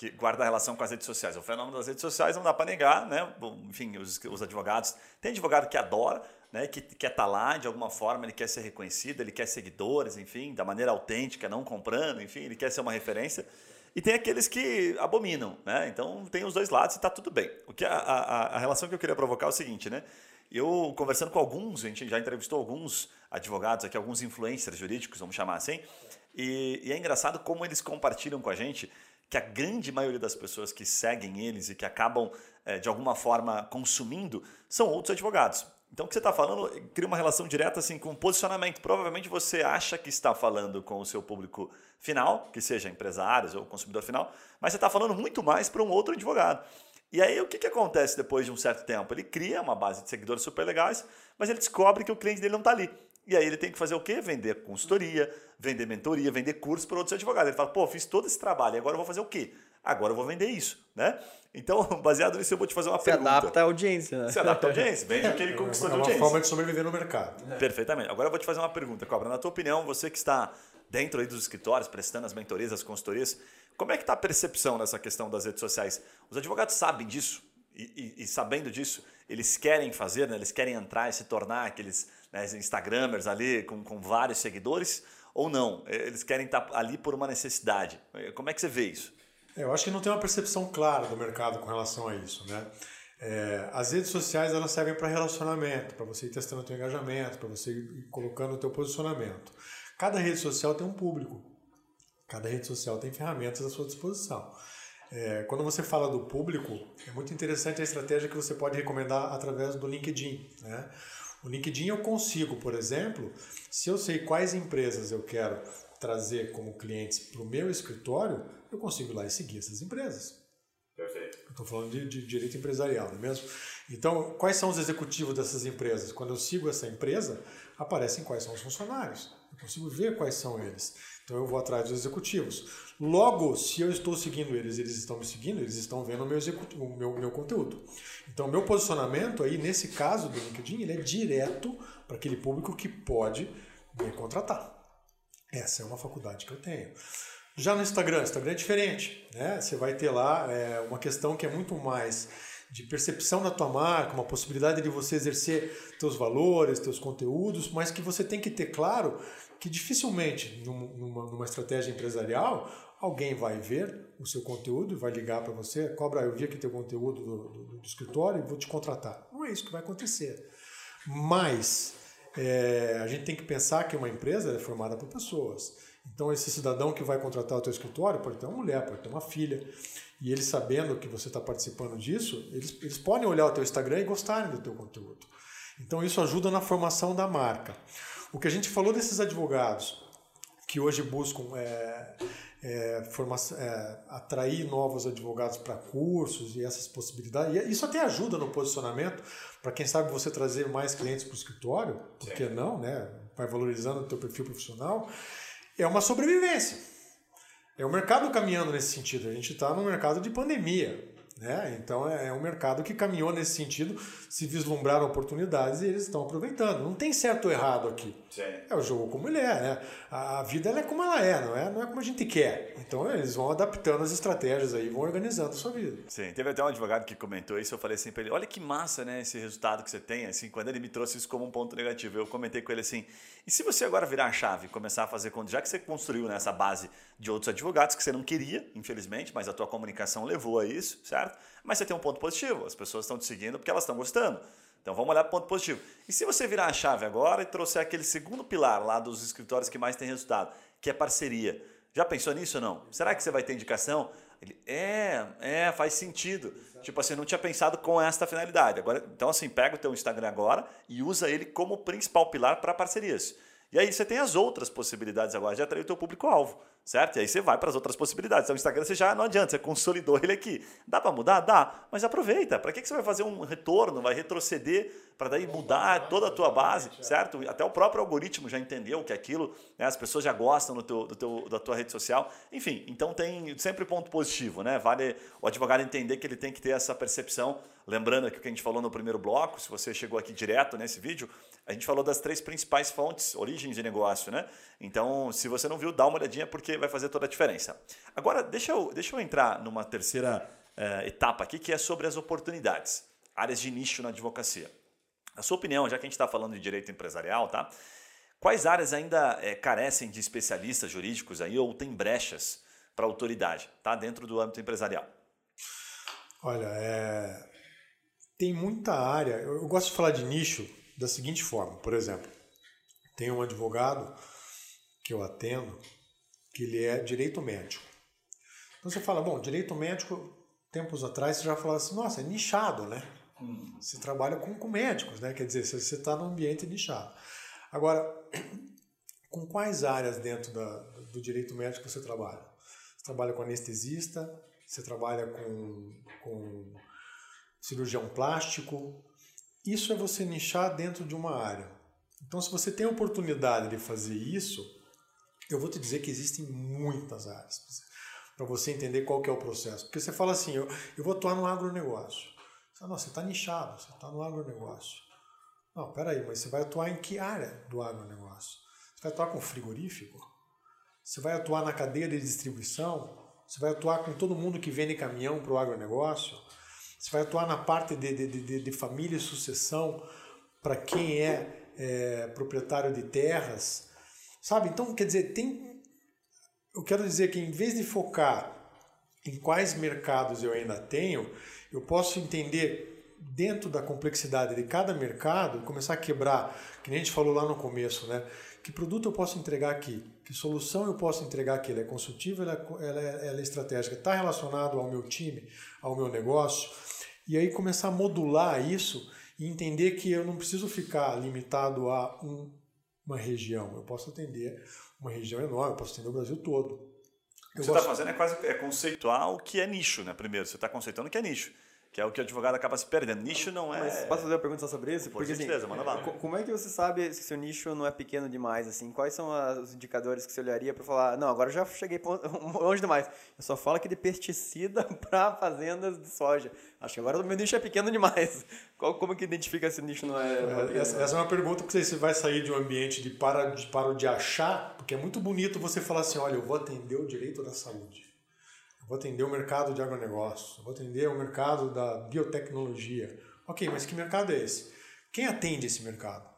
S1: que guarda relação com as redes sociais. O fenômeno das redes sociais não dá para negar, né? Enfim, os, os advogados. Tem advogado que adora, né, que quer estar tá lá de alguma forma, ele quer ser reconhecido, ele quer seguidores, enfim, da maneira autêntica, não comprando, enfim, ele quer ser uma referência. E tem aqueles que abominam, né? Então tem os dois lados e está tudo bem. O que a, a, a, relação que eu queria provocar é o seguinte, né? Eu conversando com alguns, a gente já entrevistou alguns advogados aqui, alguns influencers jurídicos, vamos chamar assim, e, e é engraçado como eles compartilham com a gente que a grande maioria das pessoas que seguem eles e que acabam, é, de alguma forma, consumindo, são outros advogados. Então, o que você está falando cria uma relação direta assim, com o posicionamento. Provavelmente você acha que está falando com o seu público final, que seja empresários ou consumidor final, mas você está falando muito mais para um outro advogado. E aí, o que, que acontece depois de um certo tempo? Ele cria uma base de seguidores super legais, mas ele descobre que o cliente dele não está ali. E aí ele tem que fazer o quê? Vender consultoria, vender mentoria, vender curso para outros advogados. Ele fala, pô, fiz todo esse trabalho, agora eu vou fazer o quê? Agora eu vou vender isso, né? Então, baseado nisso, eu vou te fazer uma
S3: Se
S1: pergunta.
S3: Se adapta à audiência, né?
S1: Se adapta à audiência, vende o que ele conquistou é, de audiência.
S2: É uma forma de sobreviver no mercado.
S1: É. Perfeitamente. Agora eu vou te fazer uma pergunta, Cobra. Na tua opinião, você que está dentro aí dos escritórios, prestando as mentorias, as consultorias, como é que está a percepção nessa questão das redes sociais? Os advogados sabem disso? E, e, e sabendo disso, eles querem fazer, né? eles querem entrar e se tornar aqueles né, Instagramers ali com, com vários seguidores? Ou não? Eles querem estar ali por uma necessidade. Como é que você vê isso?
S2: É, eu acho que não tem uma percepção clara do mercado com relação a isso, né? É, as redes sociais elas servem para relacionamento, para você ir testando o seu engajamento, para você ir colocando o teu posicionamento. Cada rede social tem um público, cada rede social tem ferramentas à sua disposição. É, quando você fala do público, é muito interessante a estratégia que você pode recomendar através do LinkedIn. Né? O LinkedIn eu consigo, por exemplo, se eu sei quais empresas eu quero trazer como clientes para o meu escritório, eu consigo ir lá e seguir essas empresas.
S1: Perfeito.
S2: Estou falando de, de, direito empresarial, não é mesmo? Então, quais são os executivos dessas empresas? Quando eu sigo essa empresa, aparecem quais são os funcionários. Eu consigo ver quais são eles. Então, eu vou atrás dos executivos. Logo, se eu estou seguindo eles, eles estão me seguindo, eles estão vendo o meu, o meu, meu conteúdo. Então, meu posicionamento aí, nesse caso do LinkedIn, ele é direto para aquele público que pode me contratar. Essa é uma faculdade que eu tenho. Já no Instagram, Instagram é diferente. Né? Você vai ter lá é, uma questão que é muito mais de percepção da tua marca, uma possibilidade de você exercer teus valores, teus conteúdos, mas que você tem que ter claro que dificilmente numa, numa estratégia empresarial alguém vai ver o seu conteúdo e vai ligar para você, cobra, eu vi aqui teu conteúdo do, do, do, escritório e vou te contratar. Não é isso que vai acontecer. Mas é, a gente tem que pensar que uma empresa é formada por pessoas. Então esse cidadão que vai contratar o teu escritório pode ter uma mulher, pode ter uma filha. E eles sabendo que você está participando disso, eles, eles podem olhar o teu Instagram e gostarem do teu conteúdo. Então isso ajuda na formação da marca. O que a gente falou desses advogados que hoje buscam é, é, é, atrair novos advogados para cursos e essas possibilidades. E isso até ajuda no posicionamento para quem sabe você trazer mais clientes para o escritório, por que não, né? Vai valorizando o teu perfil profissional. É uma sobrevivência. É o mercado caminhando nesse sentido. A gente está num mercado de pandemia. Né? Então é, é um mercado que caminhou nesse sentido, se vislumbraram oportunidades e eles estão aproveitando. Não tem certo ou errado aqui. Sim. É o jogo como ele é, né? A vida é como ela é, não é, não é como a gente quer. Então eles vão adaptando as estratégias aí, vão organizando a sua vida.
S1: Sim, teve até um advogado que comentou isso, eu falei assim para ele: olha que massa, né, esse resultado que você tem. Assim, quando ele me trouxe isso como um ponto negativo, eu comentei com ele assim: e se você agora virar a chave e começar a fazer conta, já que você construiu nessa base de outros advogados que você não queria, infelizmente, mas a tua comunicação levou a isso, certo? Mas você tem um ponto positivo, as pessoas estão te seguindo porque elas estão gostando. Então vamos olhar para o ponto positivo. E se você virar a chave agora e trouxer aquele segundo pilar lá dos escritórios que mais tem resultado, que é parceria. Já pensou nisso ou não? Será que você vai ter indicação? Ele, é, é, faz sentido. Tipo assim, não tinha pensado com esta finalidade. Agora, então assim, pega o teu Instagram agora e usa ele como principal pilar para parcerias. E aí você tem as outras possibilidades agora de atrair o teu público-alvo certo? E aí você vai para as outras possibilidades. Então, o Instagram você já não adianta, você consolidou ele aqui. Dá para mudar? Dá, mas aproveita. Para que, que você vai fazer um retorno, vai retroceder para daí mudar toda a tua base, certo? Até o próprio algoritmo já entendeu que aquilo, né? as pessoas já gostam do teu, do teu, da tua rede social. Enfim, então tem sempre ponto positivo, né? Vale o advogado entender que ele tem que ter essa percepção. Lembrando aqui o que a gente falou no primeiro bloco, se você chegou aqui direto nesse vídeo, a gente falou das três principais fontes, origens de negócio, né? Então, se você não viu, dá uma olhadinha porque vai fazer toda a diferença. Agora, deixa eu, deixa eu entrar numa terceira uh, etapa aqui, que é sobre as oportunidades, áreas de nicho na advocacia. Na sua opinião, já que a gente está falando de direito empresarial, tá? Quais áreas ainda é, carecem de especialistas jurídicos aí ou tem brechas para autoridade, tá? Dentro do âmbito empresarial?
S2: Olha, é... tem muita área. Eu gosto de falar de nicho da seguinte forma, por exemplo, tem um advogado que eu atendo que ele é direito médico. Então você fala, bom, direito médico, tempos atrás você já falava assim, nossa, é nichado, né? Você trabalha com, com médicos, né? Quer dizer, você está num ambiente nichado. Agora, com quais áreas dentro da, do direito médico você trabalha? Você trabalha com anestesista, você trabalha com, com cirurgião plástico, isso é você nichar dentro de uma área. Então, se você tem a oportunidade de fazer isso, eu vou te dizer que existem muitas áreas para você entender qual que é o processo. Porque você fala assim, eu, eu vou atuar no agronegócio. Você fala, você está nichado, você está no agronegócio. Não, peraí, mas você vai atuar em que área do agronegócio? Você vai atuar com frigorífico? Você vai atuar na cadeia de distribuição? Você vai atuar com todo mundo que vende caminhão para o agronegócio? Você vai atuar na parte de, de, de, de família e sucessão para quem é, é, proprietário de terras, sabe? Então, quer dizer, tem. Eu quero dizer que em vez de focar em quais mercados eu ainda tenho, eu posso entender dentro da complexidade de cada mercado, começar a quebrar, que nem a gente falou lá no começo, né? Que produto eu posso entregar aqui? Que solução eu posso entregar aqui? Ela é consultiva, ela é, ela é, ela é estratégica? Está relacionado ao meu time, ao meu negócio? E aí começar a modular isso e entender que eu não preciso ficar limitado a um, uma região. Eu posso atender uma região enorme, eu posso atender o Brasil todo.
S1: O que você está fazendo é quase é conceituar o que é nicho, né? Primeiro, você está conceituando o que é nicho. Que é o que o advogado acaba se perdendo. Nicho não é. Mas
S3: posso fazer uma pergunta só sobre isso?
S1: Por Porque, certeza, assim, manda lá.
S3: Como é que você sabe se seu nicho não é pequeno demais? assim? Quais são os indicadores que você olharia para falar, não, agora eu já cheguei longe demais. Eu só falo aqui de pesticida para fazendas de soja. Acho que agora o meu nicho é pequeno demais. Qual, como que identifica se o nicho não é.
S2: é essa, essa, é uma pergunta que você vai sair de um ambiente de para, de para de achar, porque é muito bonito você falar assim: olha, eu vou atender o direito da saúde vou atender o mercado de agronegócio, vou atender o mercado da biotecnologia. Ok, mas que mercado é esse? Quem atende esse mercado?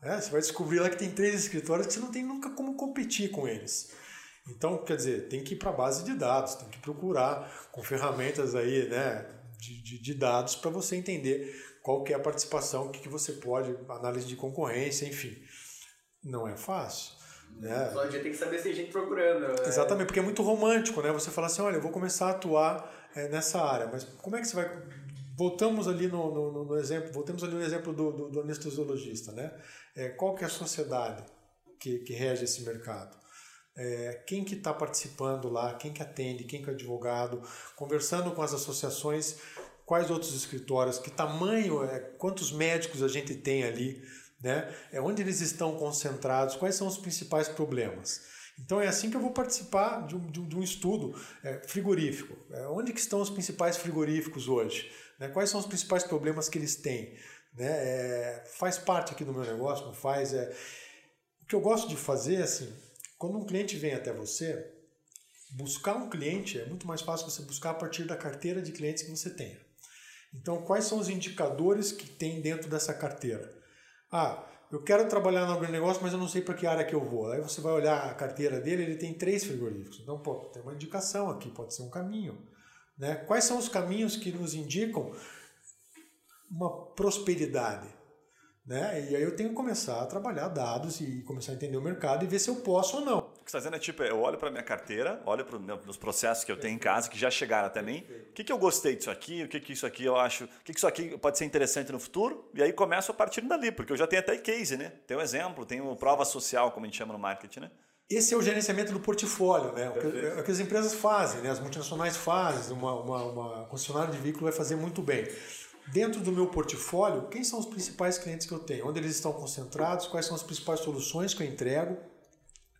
S2: É, você vai descobrir lá que tem três escritórios que você não tem nunca como competir com eles. Então, quer dizer, tem que ir para a base de dados, tem que procurar com ferramentas aí, né, de, de, de dados para você entender qual que é a participação, o que, que você pode, análise de concorrência, enfim. Não é fácil.
S3: Né? Só dia tem que saber se tem gente procurando. Né?
S2: Exatamente, porque é muito romântico, né? Você fala assim, olha, eu vou começar a atuar é, nessa área, mas como é que você vai... Voltamos ali no, no, no exemplo, voltamos ali no exemplo do, do, do anestesiologista, né? É, qual que é a sociedade que, que rege esse mercado? É, quem que está participando lá, quem que atende, quem que é advogado, conversando com as associações, quais outros escritórios, que tamanho, é, quantos médicos a gente tem ali, né? É onde eles estão concentrados, quais são os principais problemas. Então é assim que eu vou participar de um, de um estudo é, frigorífico. É, onde que estão os principais frigoríficos hoje? Né? Quais são os principais problemas que eles têm? Né? É, faz parte aqui do meu negócio, não faz? É... O que eu gosto de fazer é assim, quando um cliente vem até você, buscar um cliente é muito mais fácil você buscar a partir da carteira de clientes que você tenha. Então, quais são os indicadores que tem dentro dessa carteira? Ah, eu quero trabalhar no agronegócio, mas eu não sei para que área que eu vou. Aí você vai olhar a carteira dele, ele tem três frigoríficos. Então, pô, tem uma indicação aqui, pode ser um caminho. Né? Quais são os caminhos que nos indicam uma prosperidade? Né? E aí eu tenho que começar a trabalhar dados e começar a entender o mercado e ver se eu posso ou não. O
S1: que você está dizendo é tipo, eu olho para minha carteira, olho para os processos que eu tenho em casa, que já chegaram até mim, o que, que eu gostei disso aqui, o que, que isso aqui eu acho, o que, que isso aqui pode ser interessante no futuro, e aí começo a partir dali, porque eu já tenho até case, né? Tem um exemplo, tem uma prova social, como a gente chama no marketing, né?
S2: Esse é o gerenciamento do portfólio, né? O que, é o que as empresas fazem, né? As multinacionais fazem, uma, uma, uma concessionária de veículo vai fazer muito bem. Dentro do meu portfólio, quem são os principais clientes que eu tenho, onde eles estão concentrados, quais são as principais soluções que eu entrego,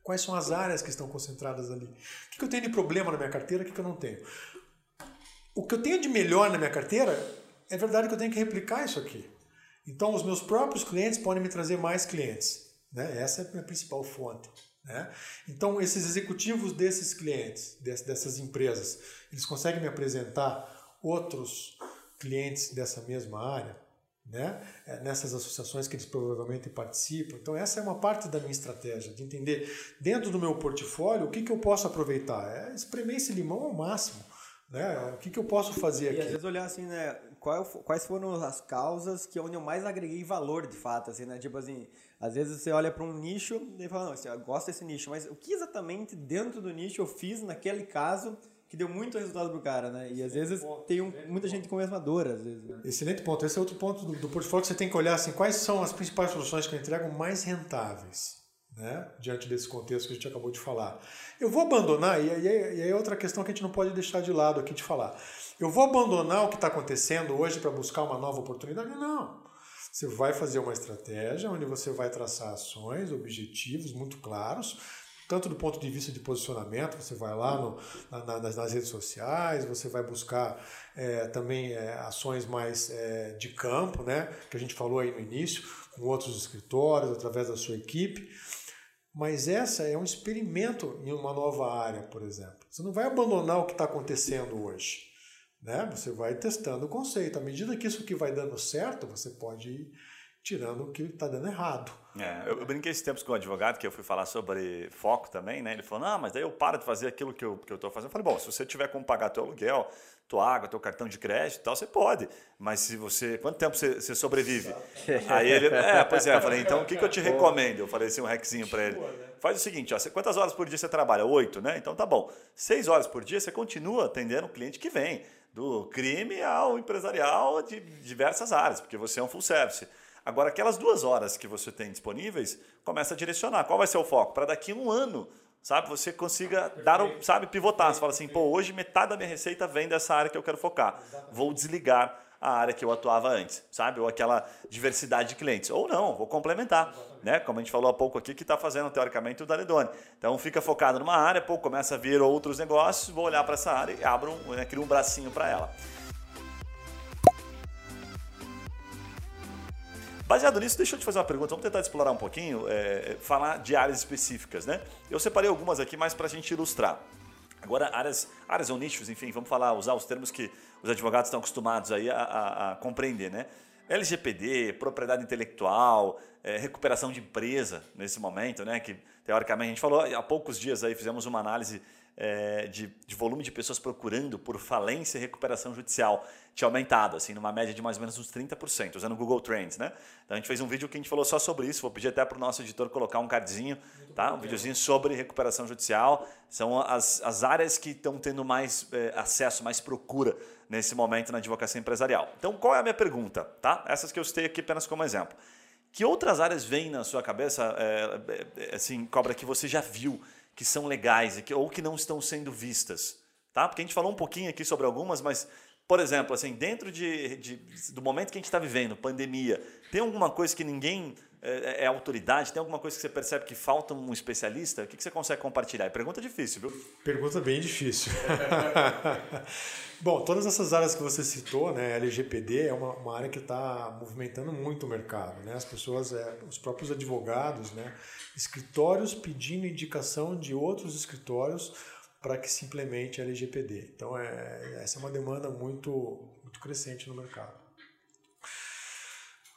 S2: quais são as áreas que estão concentradas ali. O que eu tenho de problema na minha carteira, o que eu não tenho. O que eu tenho de melhor na minha carteira, é verdade que eu tenho que replicar isso aqui. Então, os meus próprios clientes podem me trazer mais clientes. Né? Essa é a minha principal fonte. Né? Então, esses executivos desses clientes, dessas empresas, eles conseguem me apresentar outros clientes dessa mesma área, né? É, nessas associações que eles provavelmente participam. Então, essa é uma parte da minha estratégia, de entender dentro do meu portfólio o que, que eu posso aproveitar. É espremer esse limão ao máximo. Né? O que, que eu posso fazer
S3: e
S2: aqui?
S3: E às vezes olhar assim, né? Quais foram as causas que onde eu mais agreguei valor de fato, assim, né? Tipo assim, às vezes você olha para um nicho e fala, não, assim, eu gosto desse nicho, mas o que exatamente dentro do nicho eu fiz naquele caso que deu muito resultado pro cara, né? E às vezes tem um, muita gente com a mesma dor, às vezes. Né?
S2: Excelente ponto. Esse é outro ponto do, do portfólio que você tem que olhar assim, quais são as principais soluções que eu entrego mais rentáveis, né? Diante desse contexto que a gente acabou de falar. Eu vou abandonar, e aí, e aí é outra questão que a gente não pode deixar de lado aqui de falar. Eu vou abandonar o que está acontecendo hoje para buscar uma nova oportunidade? Não. Você vai fazer uma estratégia onde você vai traçar ações, objetivos muito claros, tanto do ponto de vista de posicionamento, você vai lá no, na, nas, nas, redes sociais, você vai buscar é, também é, ações mais é, de campo, né, que a gente falou aí no início, com outros escritórios, através da sua equipe. Mas essa é um experimento em uma nova área, por exemplo. Você não vai abandonar o que está acontecendo hoje. Né? Você vai testando o conceito. À medida que isso que vai dando certo, você pode ir tirando o que está dando errado.
S1: É, eu, eu, brinquei esses tempos com o um advogado que eu fui falar sobre foco também, né? Ele falou, não, mas daí eu paro de fazer aquilo que eu estou fazendo. Eu falei, bom, se você tiver como pagar teu aluguel, tua água, teu cartão de crédito e tal, você pode. Mas se você. Quanto tempo você, você sobrevive? Aí ele. É, pois é, eu falei, então o que, que eu te recomendo? Eu falei assim, um reczinho para ele. Faz o seguinte, ó, quantas horas por dia você trabalha? Oito, né? Então tá bom. Seis horas por dia você continua atendendo o cliente que vem. Do crime ao empresarial de diversas áreas, porque você é um full service. Agora, aquelas duas horas que você tem disponíveis, começa a direcionar. Qual vai ser o foco? Para daqui a um ano sabe? Você consiga dar, o- sabe, pivotar. Você fala assim, pô, hoje metade da minha receita vem dessa área que eu quero focar. Vou desligar a área que eu atuava antes, sabe? Ou aquela diversidade de clientes. Ou não, vou complementar, né? Como a gente falou há pouco aqui, que está fazendo teoricamente o Daledone. Então fica focado numa área, pô, começa a vir outros negócios, vou olhar para essa área e abro, um, né, crio um bracinho para ela. Baseado nisso, deixa eu te fazer uma pergunta. Vamos tentar explorar um pouquinho, é, falar de áreas específicas, né? Eu separei algumas aqui mais para a gente ilustrar. Agora, áreas, áreas ou nichos, enfim, vamos falar, usar os termos que os advogados estão acostumados aí a, a- a compreender, né? LGPD, propriedade intelectual, é, recuperação de empresa nesse momento, né? Que teoricamente a gente falou há poucos dias aí fizemos uma análise é, de, de volume de pessoas procurando por falência e recuperação judicial tinha aumentado, assim, numa média de mais ou menos uns 30%, usando o Google Trends, né? Então a gente fez um vídeo que a gente falou só sobre isso, vou pedir até para o nosso editor colocar um cardzinho, tá? Um videozinho sobre recuperação judicial. São as, as áreas que estão tendo mais é, acesso, mais procura nesse momento na advocacia empresarial. Então qual é a minha pergunta, tá? Essas que eu citei aqui apenas como exemplo. Que outras áreas vêm na sua cabeça, é, assim, Cobra, que você já viu que são legais ou que não estão sendo vistas? Tá? Porque a gente falou um pouquinho aqui sobre algumas, mas, por exemplo, assim, dentro de, de- do momento que a gente está vivendo, pandemia, tem alguma coisa que ninguém é, é autoridade? Tem alguma coisa que você percebe que falta um especialista? O que, que você consegue compartilhar? É pergunta difícil, viu?
S2: Pergunta bem difícil. Bom, todas essas áreas que você citou, né, LGPD é uma, uma área que está movimentando muito o mercado, né? As pessoas, é, os próprios advogados, né, escritórios pedindo indicação de outros escritórios para que se implemente LGPD. Então, é, essa é uma demanda muito, muito crescente no mercado.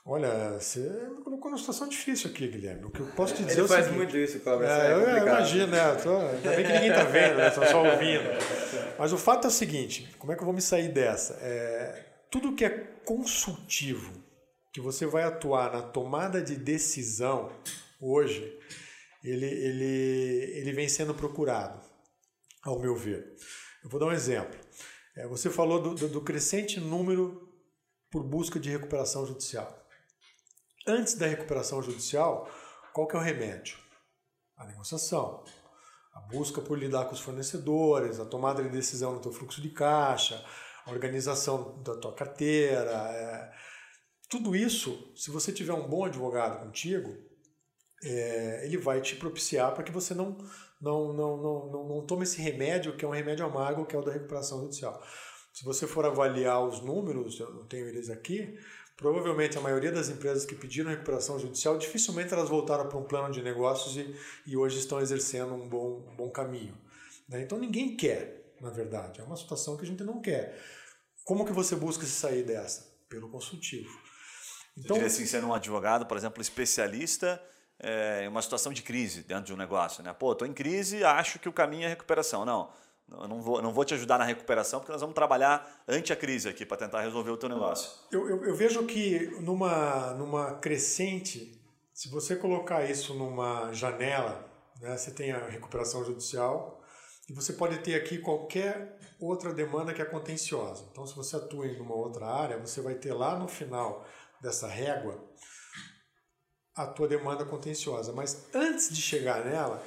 S2: Olha, você me colocou numa situação difícil aqui, Guilherme. O que eu posso te dizer é
S3: Ele
S2: o
S3: faz
S2: seguinte-
S3: muito isso, Cobra. isso
S2: é,
S3: é
S2: eu, imagino, né? Tô, ainda bem que ninguém tá vendo, né? Só ouvindo. Mas o fato é o seguinte: como é que eu vou me sair dessa? É, tudo que é consultivo, que você vai atuar na tomada de decisão hoje, ele, ele, ele vem sendo procurado, ao meu ver. Eu vou dar um exemplo. É, você falou do, do- do crescente número por busca de recuperação judicial. Antes da recuperação judicial, qual que é o remédio? A negociação, a busca por lidar com os fornecedores, a tomada de decisão no teu fluxo de caixa, a organização da tua carteira. é, Tudo isso, se você tiver um bom advogado contigo, é, ele vai te propiciar para que você não, não, não, não, não, não tome esse remédio, que é um remédio amargo, que é o da recuperação judicial. Se você for avaliar os números, eu tenho eles aqui, provavelmente a maioria das empresas que pediram recuperação judicial, dificilmente elas voltaram para um plano de negócios e, e hoje estão exercendo um bom, um bom caminho. né? Então ninguém quer, na verdade. É uma situação que a gente não quer. Como que você busca se sair dessa? Pelo consultivo.
S1: Então, diria assim, sendo um advogado, por exemplo, especialista é, em uma situação de crise dentro de um negócio, né? Pô, estou em crise, acho que o caminho é recuperação. Não, eu não vou, não vou te ajudar na recuperação, porque nós vamos trabalhar ante a crise aqui para tentar resolver o teu negócio.
S2: Eu, eu, eu vejo que numa, numa crescente, se você colocar isso numa janela, né, você tem a recuperação judicial e você pode ter aqui qualquer outra demanda que é contenciosa. Então, se você atua em uma outra área, você vai ter lá no final dessa régua a tua demanda contenciosa. Mas antes de chegar nela,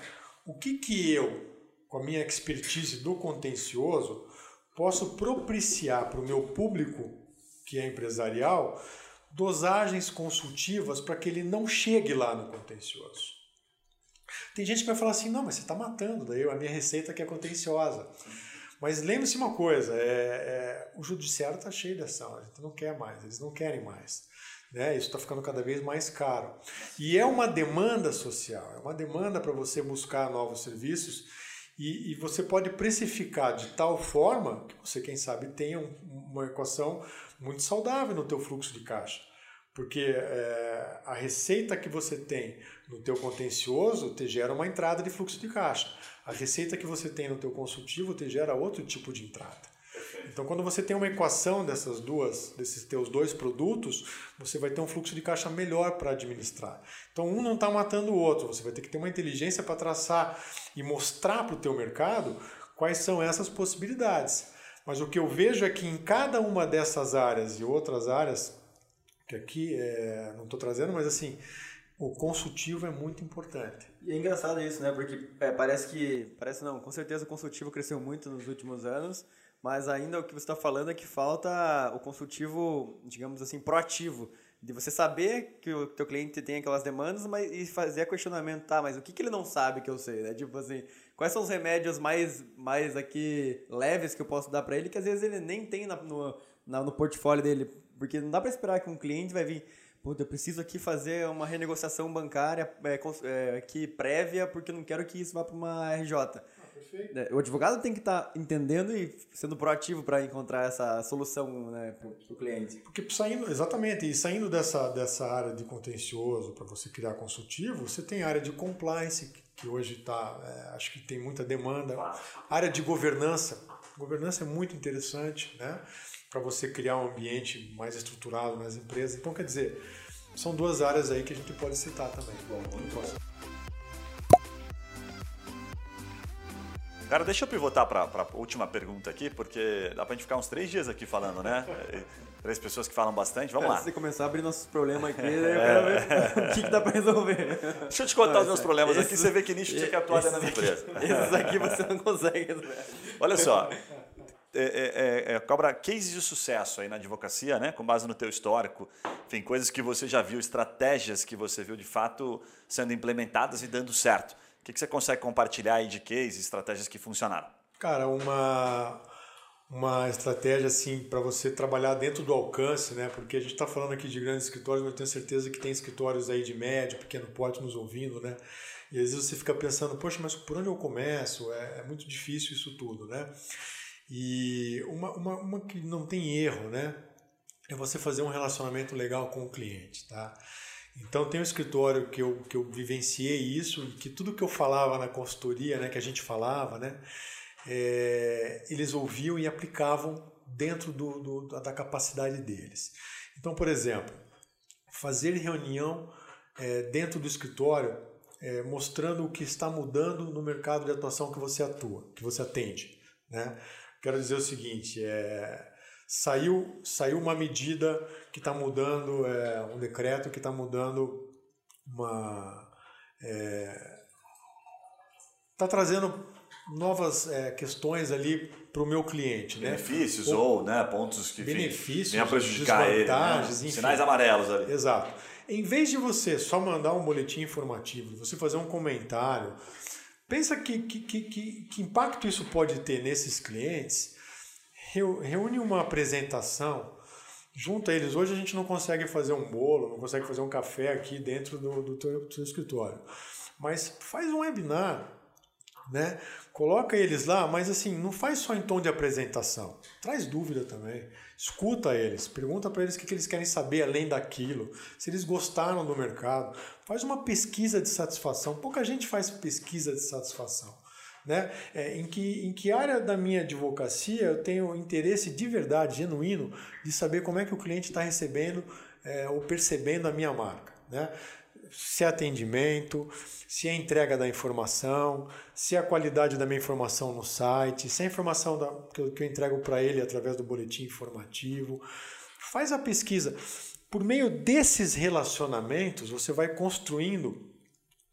S2: o que que eu, com a minha expertise do contencioso, posso propiciar para o meu público que é empresarial dosagens consultivas para que ele não chegue lá no contencioso. Tem gente que vai falar assim, não, mas você está matando, daí a minha receita que é contenciosa. Mas lembre-se uma coisa, é, é, o judiciário está cheio de ação, a gente não quer mais, eles não querem mais. Né? Isso está ficando cada vez mais caro. E é uma demanda social, é uma demanda para você buscar novos serviços e, e, você pode precificar de tal forma que você, quem sabe, tenha um, uma equação muito saudável no teu fluxo de caixa. Porque é, a receita que você tem no teu contencioso te gera uma entrada de fluxo de caixa. A receita que você tem no teu consultivo te gera outro tipo de entrada. Então, quando você tem uma equação dessas duas, desses teus dois produtos, você vai ter um fluxo de caixa melhor para administrar. Então, um não está matando o outro. Você vai ter que ter uma inteligência para traçar e mostrar para o teu mercado quais são essas possibilidades. Mas o que eu vejo é que em cada uma dessas áreas e outras áreas, que aqui é, não estou trazendo, mas assim, o consultivo é muito importante.
S3: E é engraçado isso, né? Porque é, parece que. Parece não, com certeza o consultivo cresceu muito nos últimos anos, mas ainda o que você está falando é que falta o consultivo, digamos assim, proativo. De você saber que o teu cliente tem aquelas demandas mas, e fazer questionamento, tá, mas o que, que ele não sabe que eu sei, né? Tipo assim, quais são os remédios mais, mais aqui leves que eu posso dar para ele, que às vezes ele nem tem na, no, na, no portfólio dele. Porque não dá para esperar que um cliente vai vir Puta, eu preciso aqui fazer uma renegociação bancária é, é, aqui prévia, porque eu não quero que isso vá para uma RJ. Perfeito. É, o advogado tem que estar tá entendendo e sendo proativo para encontrar essa solução né, para o cliente.
S2: Porque saindo, exatamente, e saindo dessa, dessa área de contencioso para você criar consultivo, você tem a área de compliance, que hoje está, é, acho que tem muita demanda. A área de governança, governança é muito interessante, né? para você criar um ambiente mais estruturado nas empresas. Então, quer dizer, são duas áreas aí que a gente pode citar também. Bom,
S1: Cara, deixa eu pivotar para a última pergunta aqui, porque dá para a gente ficar uns três dias aqui falando, né? Três pessoas que falam bastante, vamos é, lá.
S3: Se você começar a abrir nossos problemas aqui, é. o que, que, dá para resolver.
S1: Deixa eu te contar Não, os meus problemas aqui, você vê que nicho tinha que atuar dentro da empresa.
S3: Esses aqui você não consegue resolver.
S1: Olha só, é, é, é, é, cobra cases de sucesso aí na advocacia, né? com base no teu histórico, enfim, coisas que você já viu, estratégias que você viu de fato sendo implementadas e dando certo. O que, que você consegue compartilhar aí de cases, estratégias que funcionaram?
S2: Cara, uma, uma estratégia assim para você trabalhar dentro do alcance, né? Porque a gente está falando aqui de grandes escritórios, mas eu tenho certeza que tem escritórios aí de médio, pequeno porte nos ouvindo, né? E às vezes você fica pensando, poxa, mas por onde eu começo? É, é muito difícil isso tudo, né? E uma, uma, uma que não tem erro, né? É você fazer um relacionamento legal com o cliente, tá? Então tem um escritório que eu, que eu vivenciei isso, que tudo que eu falava na consultoria, né, que a gente falava, né, é, eles ouviam e aplicavam dentro do, do, da capacidade deles. Então, por exemplo, fazer reunião é, dentro do escritório é, mostrando o que está mudando no mercado de atuação que você atua, que você atende, né? quero dizer o seguinte: é, saiu, saiu uma medida que está mudando, é, um decreto que está mudando uma. Está é, trazendo novas é, questões ali para o meu cliente.
S1: Né? Benefícios né? ou, ou né, pontos que
S2: benefícios,
S1: venham prejudicar ele. Né? Sinais amarelos ali.
S2: Exato. Em vez de você só mandar um boletim informativo, você fazer um comentário, Pensa que, que, que, que impacto isso pode ter nesses clientes. Reúne uma apresentação, junta eles. Hoje a gente não consegue fazer um bolo, não consegue fazer um café aqui dentro do, do, teu, do teu escritório. Mas faz um webinar, né? Coloca eles lá, mas assim, não faz só em tom de apresentação. Traz dúvida também. Escuta eles, pergunta para eles o que, eles querem saber além daquilo, se eles gostaram do mercado. Faz uma pesquisa de satisfação. Pouca gente faz pesquisa de satisfação. Né? É, em, que, em que área da minha advocacia eu tenho interesse de verdade, genuíno, de saber como é que o cliente está recebendo é, ou percebendo a minha marca. Né? se é atendimento, se é entrega da informação, se é a qualidade da minha informação no site, se é a informação da, que, eu, que eu entrego para ele através do boletim informativo. Faz a pesquisa. Por meio desses relacionamentos, você vai construindo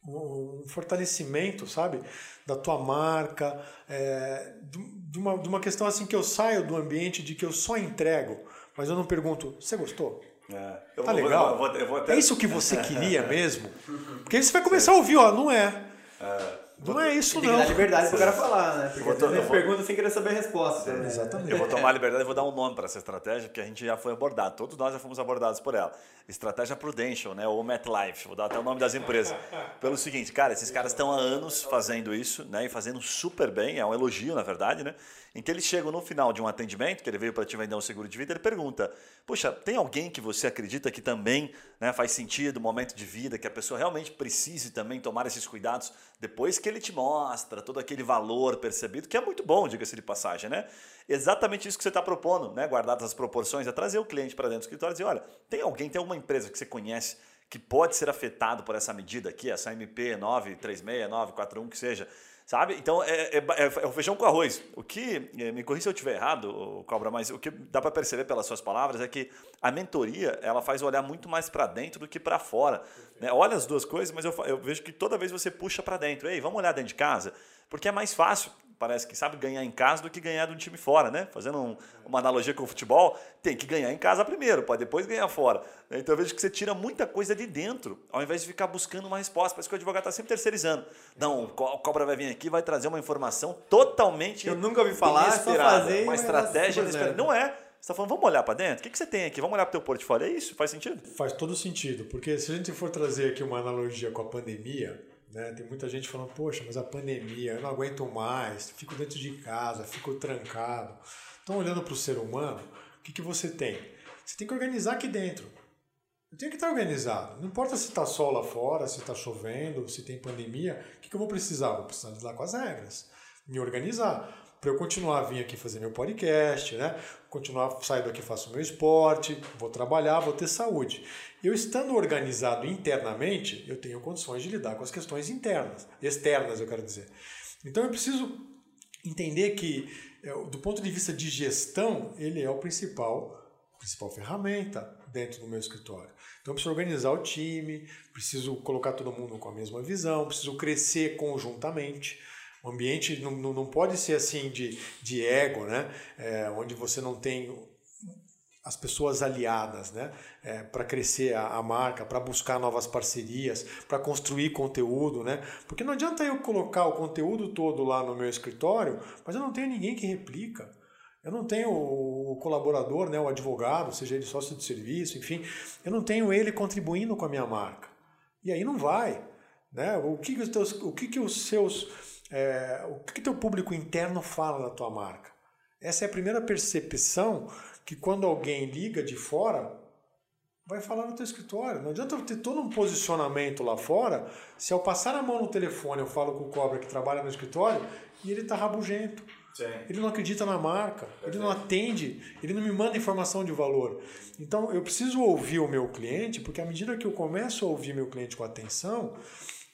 S2: um fortalecimento, sabe, da tua marca, é, de, uma, de uma questão assim que eu saio do ambiente de que eu só entrego, mas eu não pergunto, você gostou? É. Tá legal? Vou, vou, vou até... É isso que você queria mesmo? Porque aí você vai começar a ouvir, ó, não é. é. Não é isso,
S3: tem
S2: não.
S3: Tem que dar liberdade pro cara falar, né? Porque você vou... pergunta sem querer saber a resposta.
S1: Né? Exatamente. Eu vou tomar a liberdade e vou dar um nome para essa estratégia, porque a gente já foi abordado. Todos nós já fomos abordados por ela. Estratégia Prudential, né? Ou MetLife. Vou dar até o nome das empresas. Pelo seguinte, cara, esses caras estão há anos fazendo isso, né? E fazendo super bem. É um elogio, na verdade, né? Em que eles chegam no final de um atendimento, que ele veio para te vender um seguro de vida, ele pergunta: Poxa, tem alguém que você acredita que também né, faz sentido, momento de vida, que a pessoa realmente precise também tomar esses cuidados depois que ele te mostra todo aquele valor percebido, que é muito bom, diga-se de passagem, né? Exatamente isso que você está propondo, né? Guardadas as proporções, é trazer o cliente para dentro do escritório e dizer: olha, tem alguém, tem alguma empresa que você conhece que pode ser afetado por essa medida aqui, essa MP 936941, que seja Sabe? Então é, é, é, é, o feijão com arroz. O que, é, me corrija se eu estiver errado, Cobra, mas o que dá para perceber pelas suas palavras é que a mentoria ela faz olhar muito mais para dentro do que para fora. Né? Olha as duas coisas, mas eu, eu vejo que toda vez você puxa para dentro. Ei, vamos olhar dentro de casa? Porque é mais fácil parece que sabe ganhar em casa do que ganhar de um time fora, né? Fazendo um, uma analogia com o futebol, tem que ganhar em casa primeiro, para depois ganhar fora. Então eu vejo que você tira muita coisa de dentro, ao invés de ficar buscando uma resposta. Parece que o advogado está sempre terceirizando. Não, o cobra vai vir aqui, vai trazer uma informação totalmente.
S3: Eu nunca ouvi falar,
S1: inesperada, fazer, uma estratégia inesperada. Não é. Você está falando, vamos olhar para dentro? O que, que você tem aqui? Vamos olhar para o teu portfólio. É isso? Faz sentido?
S2: Faz todo sentido, porque se a gente for trazer aqui uma analogia com a pandemia, né? Tem muita gente falando, poxa, mas a pandemia, eu não aguento mais, fico dentro de casa, fico trancado. Então, olhando para o ser humano, o que, que você tem? Você tem que organizar aqui dentro. Eu tenho que estar organizado. Não importa se está sol lá fora, se está chovendo, se tem pandemia, o que, que eu vou precisar? Vou precisar lá com as regras. Me organizar para eu continuar a vir aqui fazer meu podcast, né? Continuar saindo aqui, faço meu esporte, vou trabalhar, vou ter saúde. Eu estando organizado internamente, eu tenho condições de lidar com as questões internas, externas, eu quero dizer. Então eu preciso entender que, é, do ponto de vista de gestão, ele é o principal, principal ferramenta dentro do meu escritório. Então preciso organizar o time, preciso colocar todo mundo com a mesma visão, preciso crescer conjuntamente. O ambiente não, não pode ser assim de, de ego, né? É, onde você não tem as pessoas aliadas, né? É, para crescer a, a marca, para buscar novas parcerias, para construir conteúdo, né? Porque não adianta eu colocar o conteúdo todo lá no meu escritório, mas eu não tenho ninguém que replica. Eu não tenho o colaborador, né, o advogado, seja ele sócio de serviço, enfim, eu não tenho ele contribuindo com a minha marca. E aí não vai. Né? O que, que, os, teus, o que, que os seus é, o que teu público interno fala da tua marca? Essa é a primeira percepção que quando alguém liga de fora, vai falar no teu escritório. Não adianta eu ter todo um posicionamento lá fora, se ao passar a mão no telefone eu falo com o cobra que trabalha no escritório e ele está rabugento. Sim. Ele não acredita na marca, Perfeito. ele não atende, ele não me manda informação de valor. Então eu preciso ouvir o meu cliente, porque à medida que eu começo a ouvir meu cliente com atenção,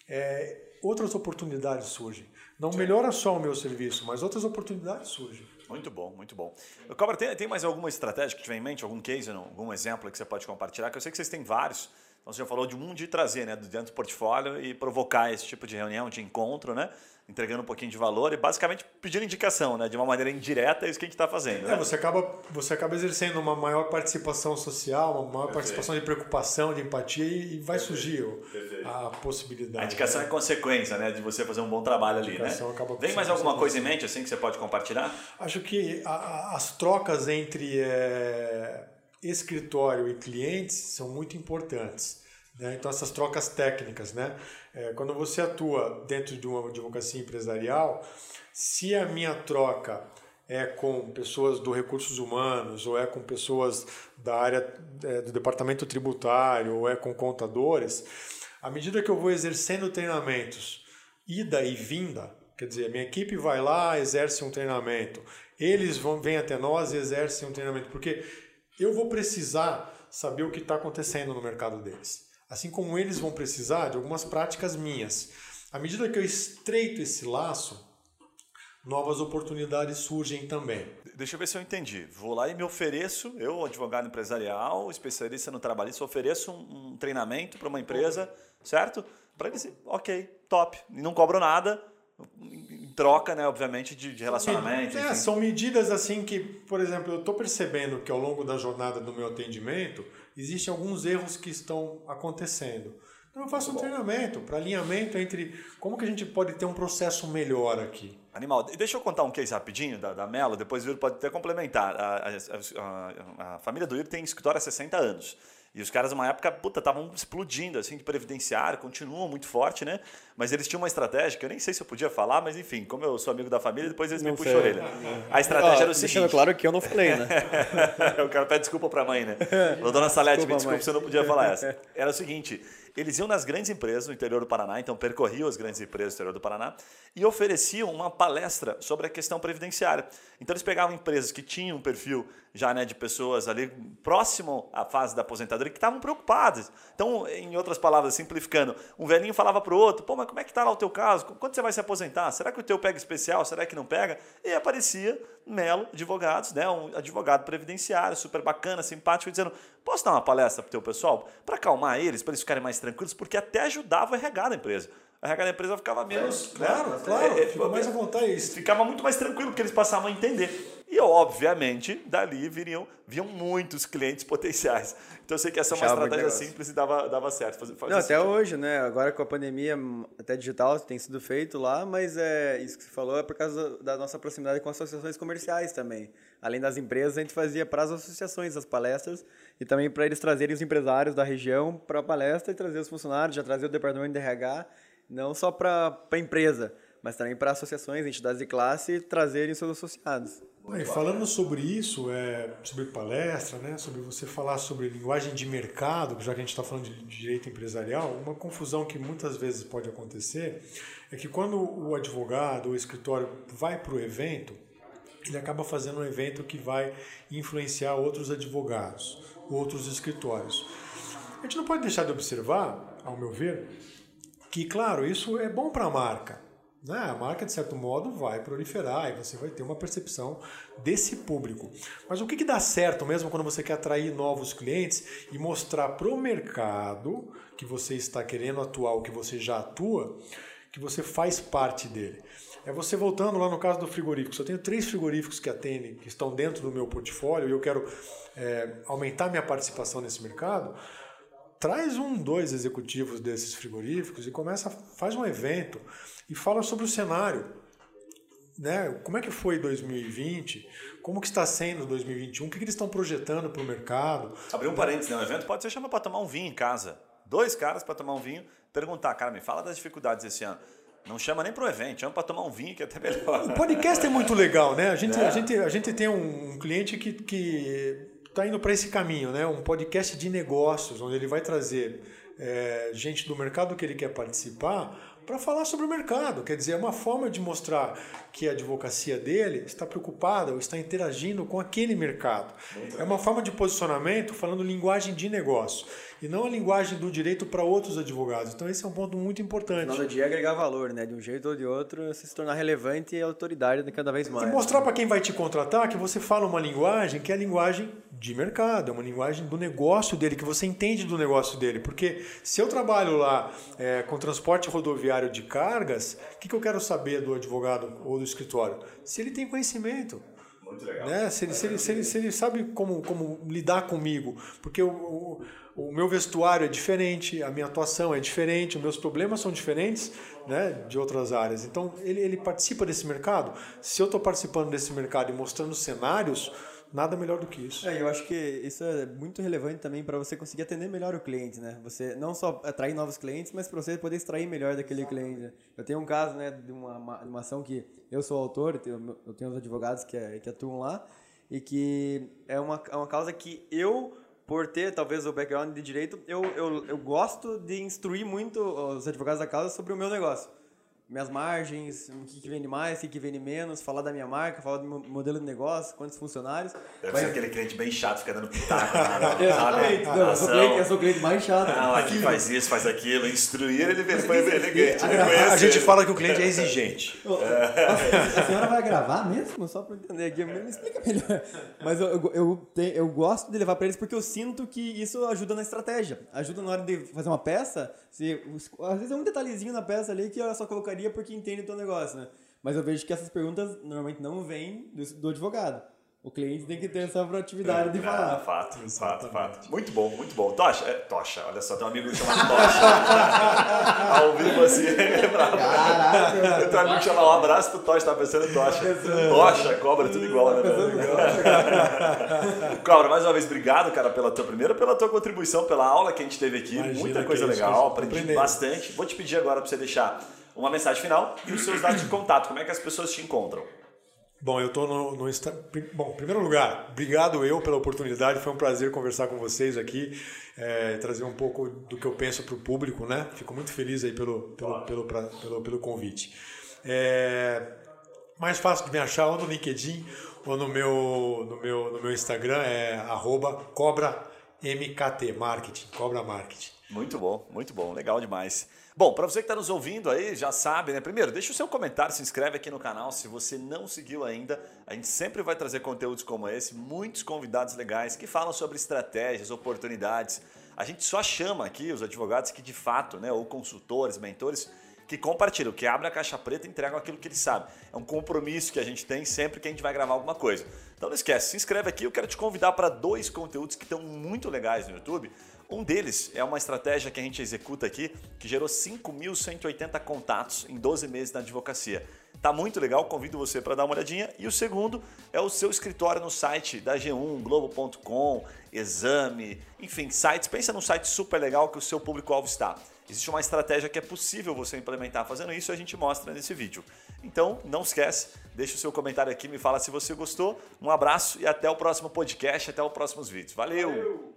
S2: é, outras oportunidades surgem. Não Sim. melhora só o meu serviço, mas outras oportunidades surgem.
S1: Muito bom, muito bom. Cobra, tem, tem mais alguma estratégia que tiver em mente, algum case, algum exemplo que você pode compartilhar? Que eu sei que vocês têm vários. Então você já falou de um de trazer, né, dentro do portfólio e provocar esse tipo de reunião, de encontro, né? entregando um pouquinho de valor e basicamente pedindo indicação, né? De uma maneira indireta, é isso que a gente está fazendo.
S2: Né? É, você acaba, você acaba exercendo uma maior participação social, uma maior Perfeito. participação de preocupação, de empatia e, vai Perfeito. surgir Perfeito. a possibilidade.
S1: A indicação né? é consequência, né? De você fazer um bom trabalho ali, né? Vem mais alguma coisa em mente assim que você pode compartilhar?
S2: Acho que a, a, as trocas entre é, escritório e clientes são muito importantes. Né? Então essas trocas técnicas, né? É, quando você atua dentro de uma advocacia empresarial, se a minha troca é com pessoas do recursos humanos ou é com pessoas da área é, do departamento tributário ou é com contadores, à medida que eu vou exercendo treinamentos, ida e vinda, quer dizer, a minha equipe vai lá, exerce um treinamento, eles vão vêm até nós e exercem um treinamento, porque eu vou precisar saber o que está acontecendo no mercado deles. Assim como eles vão precisar de algumas práticas minhas. À medida que eu estreito esse laço, novas oportunidades surgem também.
S1: Deixa eu ver se eu entendi. Vou lá e me ofereço, eu, advogado empresarial, especialista no trabalhista, ofereço um, um treinamento para uma empresa, certo? Para eles, ok, top. E não cobro nada, troca, né, obviamente, de, de relacionamento.
S2: É, são medidas assim que, por exemplo, eu estou percebendo que ao longo da jornada do meu atendimento, existem alguns erros que estão acontecendo. Então eu faço um treinamento para alinhamento entre como que a gente pode ter um processo melhor aqui.
S1: Animal. Deixa eu contar um case rapidinho da, da Melo, depois o Yuri pode até complementar. A, a, a, a família do Yuri tem escritório há 60 anos. E os caras, numa época, puta, estavam explodindo, assim, de previdenciário, continuam muito forte, né? Mas eles tinham uma estratégia, que eu nem sei se eu podia falar, mas enfim, como eu sou amigo da família, depois eles não me puxam a orelha. A estratégia ah, era o seguinte...
S3: Deixando claro que eu não falei, né?
S1: o cara pede desculpa pra mãe, né? Falou, dona Salete, desculpa, me desculpa, você não podia falar essa. Era o seguinte, eles iam nas grandes empresas no interior do Paraná, então percorriam as grandes empresas do interior do Paraná e ofereciam uma palestra sobre a questão previdenciária. Então eles pegavam empresas que tinham um perfil já né, de pessoas ali próximo à fase da aposentadoria, que estavam preocupados. Então, em outras palavras, simplificando, um velhinho falava para o outro, pô, mas como é que está lá o teu caso? Quando você vai se aposentar? Será que o teu pega especial? Será que não pega? E aparecia Melo Advogados, né, um advogado previdenciário, super bacana, simpático, dizendo, posso dar uma palestra para o teu pessoal? Para acalmar eles, para eles ficarem mais tranquilos, porque até ajudava a RH da empresa a regra da empresa ficava menos.
S2: É, claro,
S1: né?
S2: claro, é, fica mais à vontade.
S1: Ficava muito mais tranquilo, porque eles passavam a entender. E, obviamente, dali viriam, viam muitos clientes potenciais. Então, eu sei que essa é uma estratégia simples e dava, dava certo. Fazer,
S3: fazer Não, até hoje, né? Agora com a pandemia, até digital tem sido feito lá, mas é isso que você falou é por causa da nossa proximidade com associações comerciais também. Além das empresas, a gente fazia para as associações as palestras e também para eles trazerem os empresários da região para a palestra e trazer os funcionários, já trazer o departamento de RH não só para a empresa, mas também para associações, entidades de classe trazerem seus associados.
S2: E falando sobre isso, é, sobre palestra, né, sobre você falar sobre linguagem de mercado, já que a gente está falando de direito empresarial, uma confusão que muitas vezes pode acontecer é que quando o advogado ou o escritório vai para o evento, ele acaba fazendo um evento que vai influenciar outros advogados, outros escritórios. A gente não pode deixar de observar, ao meu ver, que, claro, isso é bom para a marca. Né? A marca, de certo modo, vai proliferar e você vai ter uma percepção desse público. Mas o que, que dá certo mesmo quando você quer atrair novos clientes e mostrar para o mercado que você está querendo atuar, ou que você já atua, que você faz parte dele? É você voltando lá no caso do frigorífico. Se eu tenho três frigoríficos que atendem, que estão dentro do meu portfólio e eu quero é, aumentar minha participação nesse mercado, traz um, dois executivos desses frigoríficos e começa, faz um evento e fala sobre o cenário. Né? Como é que foi 2020? Como que está sendo 2021? O que, que eles estão projetando para o mercado?
S1: Abrir um parênteses, né? O evento pode ser chamado para tomar um vinho em casa. Dois caras para tomar um vinho, perguntar, cara, me fala das dificuldades esse ano. Não chama nem para o evento, chama para tomar um vinho que é até melhor.
S2: O podcast é muito legal, né? A gente, é. a gente, a gente tem um cliente que, que está indo para esse caminho, né? Um podcast de negócios, onde ele vai trazer é, gente do mercado que ele quer participar para falar sobre o mercado. Quer dizer, é uma forma de mostrar que a advocacia dele está preocupada ou está interagindo com aquele mercado. É uma forma de posicionamento falando linguagem de negócio e não a linguagem do direito para outros advogados. Então esse é um ponto muito importante.
S3: No dia agregar valor, né? De um jeito ou de outro, se tornar relevante e autoridade cada vez mais.
S2: E mostrar para quem vai te contratar que você fala uma linguagem que é a linguagem de mercado, é uma linguagem do negócio dele, que você entende do negócio dele. Porque se eu trabalho lá é, com transporte rodoviário de cargas, o que, que eu quero saber do advogado ou do escritório? Se ele tem conhecimento.
S1: Muito legal.
S2: Né? Se, ele, se, ele, se, ele, se ele sabe como, como lidar comigo. Porque o, o o meu vestuário é diferente, a minha atuação é diferente, os meus problemas são diferentes né, de outras áreas. Então, ele, ele participa desse mercado. Se eu estou participando desse mercado e mostrando cenários, nada melhor do que isso.
S3: É, eu acho que isso é muito relevante também para você conseguir atender melhor o cliente, né? Você não só atrair novos clientes, mas para você poder extrair melhor daquele cliente. Eu tenho um caso, né, de uma, uma ação que eu sou autor, eu tenho os advogados que, é, que atuam lá, e que é uma, é uma causa que eu por ter talvez o background de direito, eu, eu, eu gosto de instruir muito os advogados da causa sobre o meu negócio minhas margens, o que, que vende mais, o que, que vende menos, falar da minha marca, falar do meu modelo de negócio, quantos funcionários.
S1: Deve Vai... ser aquele cliente bem chato, fica dando pitaco. Né?
S3: Exatamente. Não, eu, sou cliente, eu sou o cliente mais chato.
S1: Não, aqui faz isso, faz aquilo, instruir ele foi elegante.
S2: A, a gente fala que o cliente é exigente.
S3: A, a senhora vai gravar mesmo? Só para entender aqui, me explica melhor. Mas eu, eu, eu, te, eu gosto de levar para eles porque eu sinto que isso ajuda na estratégia. Ajuda na hora de fazer uma peça, se, às vezes é um detalhezinho na peça ali que eu só colocaria porque entende o teu negócio, né? Mas eu vejo que essas perguntas normalmente não vêm do, do advogado. O cliente tem que ter essa proatividade é, de falar.
S1: É, fato, fato, fato. Muito bom, muito bom. Tocha, é, Tocha, olha só, tem um amigo chamado Tocha. Ao vivo assim, é bravo. Caraca. Tem um amigo chamado um abraço pro Tocha, tá pensando em Tocha. Tocha, cobra, tudo igual, né? cobra, mais uma vez, obrigado, cara, pela tua primeira, pela tua contribuição, pela aula que a gente teve aqui. Imagina Muita coisa legal, aprendi bastante. Vou te pedir agora para você deixar uma mensagem final e os seus dados de contato. Como é que as pessoas te encontram?
S2: Bom, eu estou no, no Bom, em primeiro lugar, obrigado eu pela oportunidade. Foi um prazer conversar com vocês aqui, é, trazer um pouco do que eu penso para o público, né? Fico muito feliz aí pelo, pelo, pelo, pra, pelo, pelo convite. É, mais fácil de me achar ou no LinkedIn ou no meu, no meu, no meu Instagram é cobra MKT, Marketing, Cobra Marketing.
S1: Muito bom, muito bom, legal demais. Bom, para você que está nos ouvindo aí, já sabe, né? Primeiro, deixa o seu comentário, se inscreve aqui no canal se você não seguiu ainda. A gente sempre vai trazer conteúdos como esse, muitos convidados legais que falam sobre estratégias, oportunidades. A gente só chama aqui os advogados que de fato, né, ou consultores, mentores, que compartilham, que abrem a caixa preta e entregam aquilo que eles sabem. É um compromisso que a gente tem sempre que a gente vai gravar alguma coisa. Então não esquece, se inscreve aqui, eu quero te convidar para dois conteúdos que estão muito legais no YouTube. Um deles é uma estratégia que a gente executa aqui, que gerou 5.180 contatos em 12 meses na advocacia. Tá muito legal, convido você para dar uma olhadinha. E o segundo é o seu escritório no site da G1, Globo.com, Exame, enfim, sites. Pensa num site super legal que o seu público-alvo está. Existe uma estratégia que é possível você implementar fazendo isso e a gente mostra nesse vídeo. Então, não esquece, deixa o seu comentário aqui, me fala se você gostou. Um abraço e até o próximo podcast, até os próximos vídeos. Valeu. Valeu.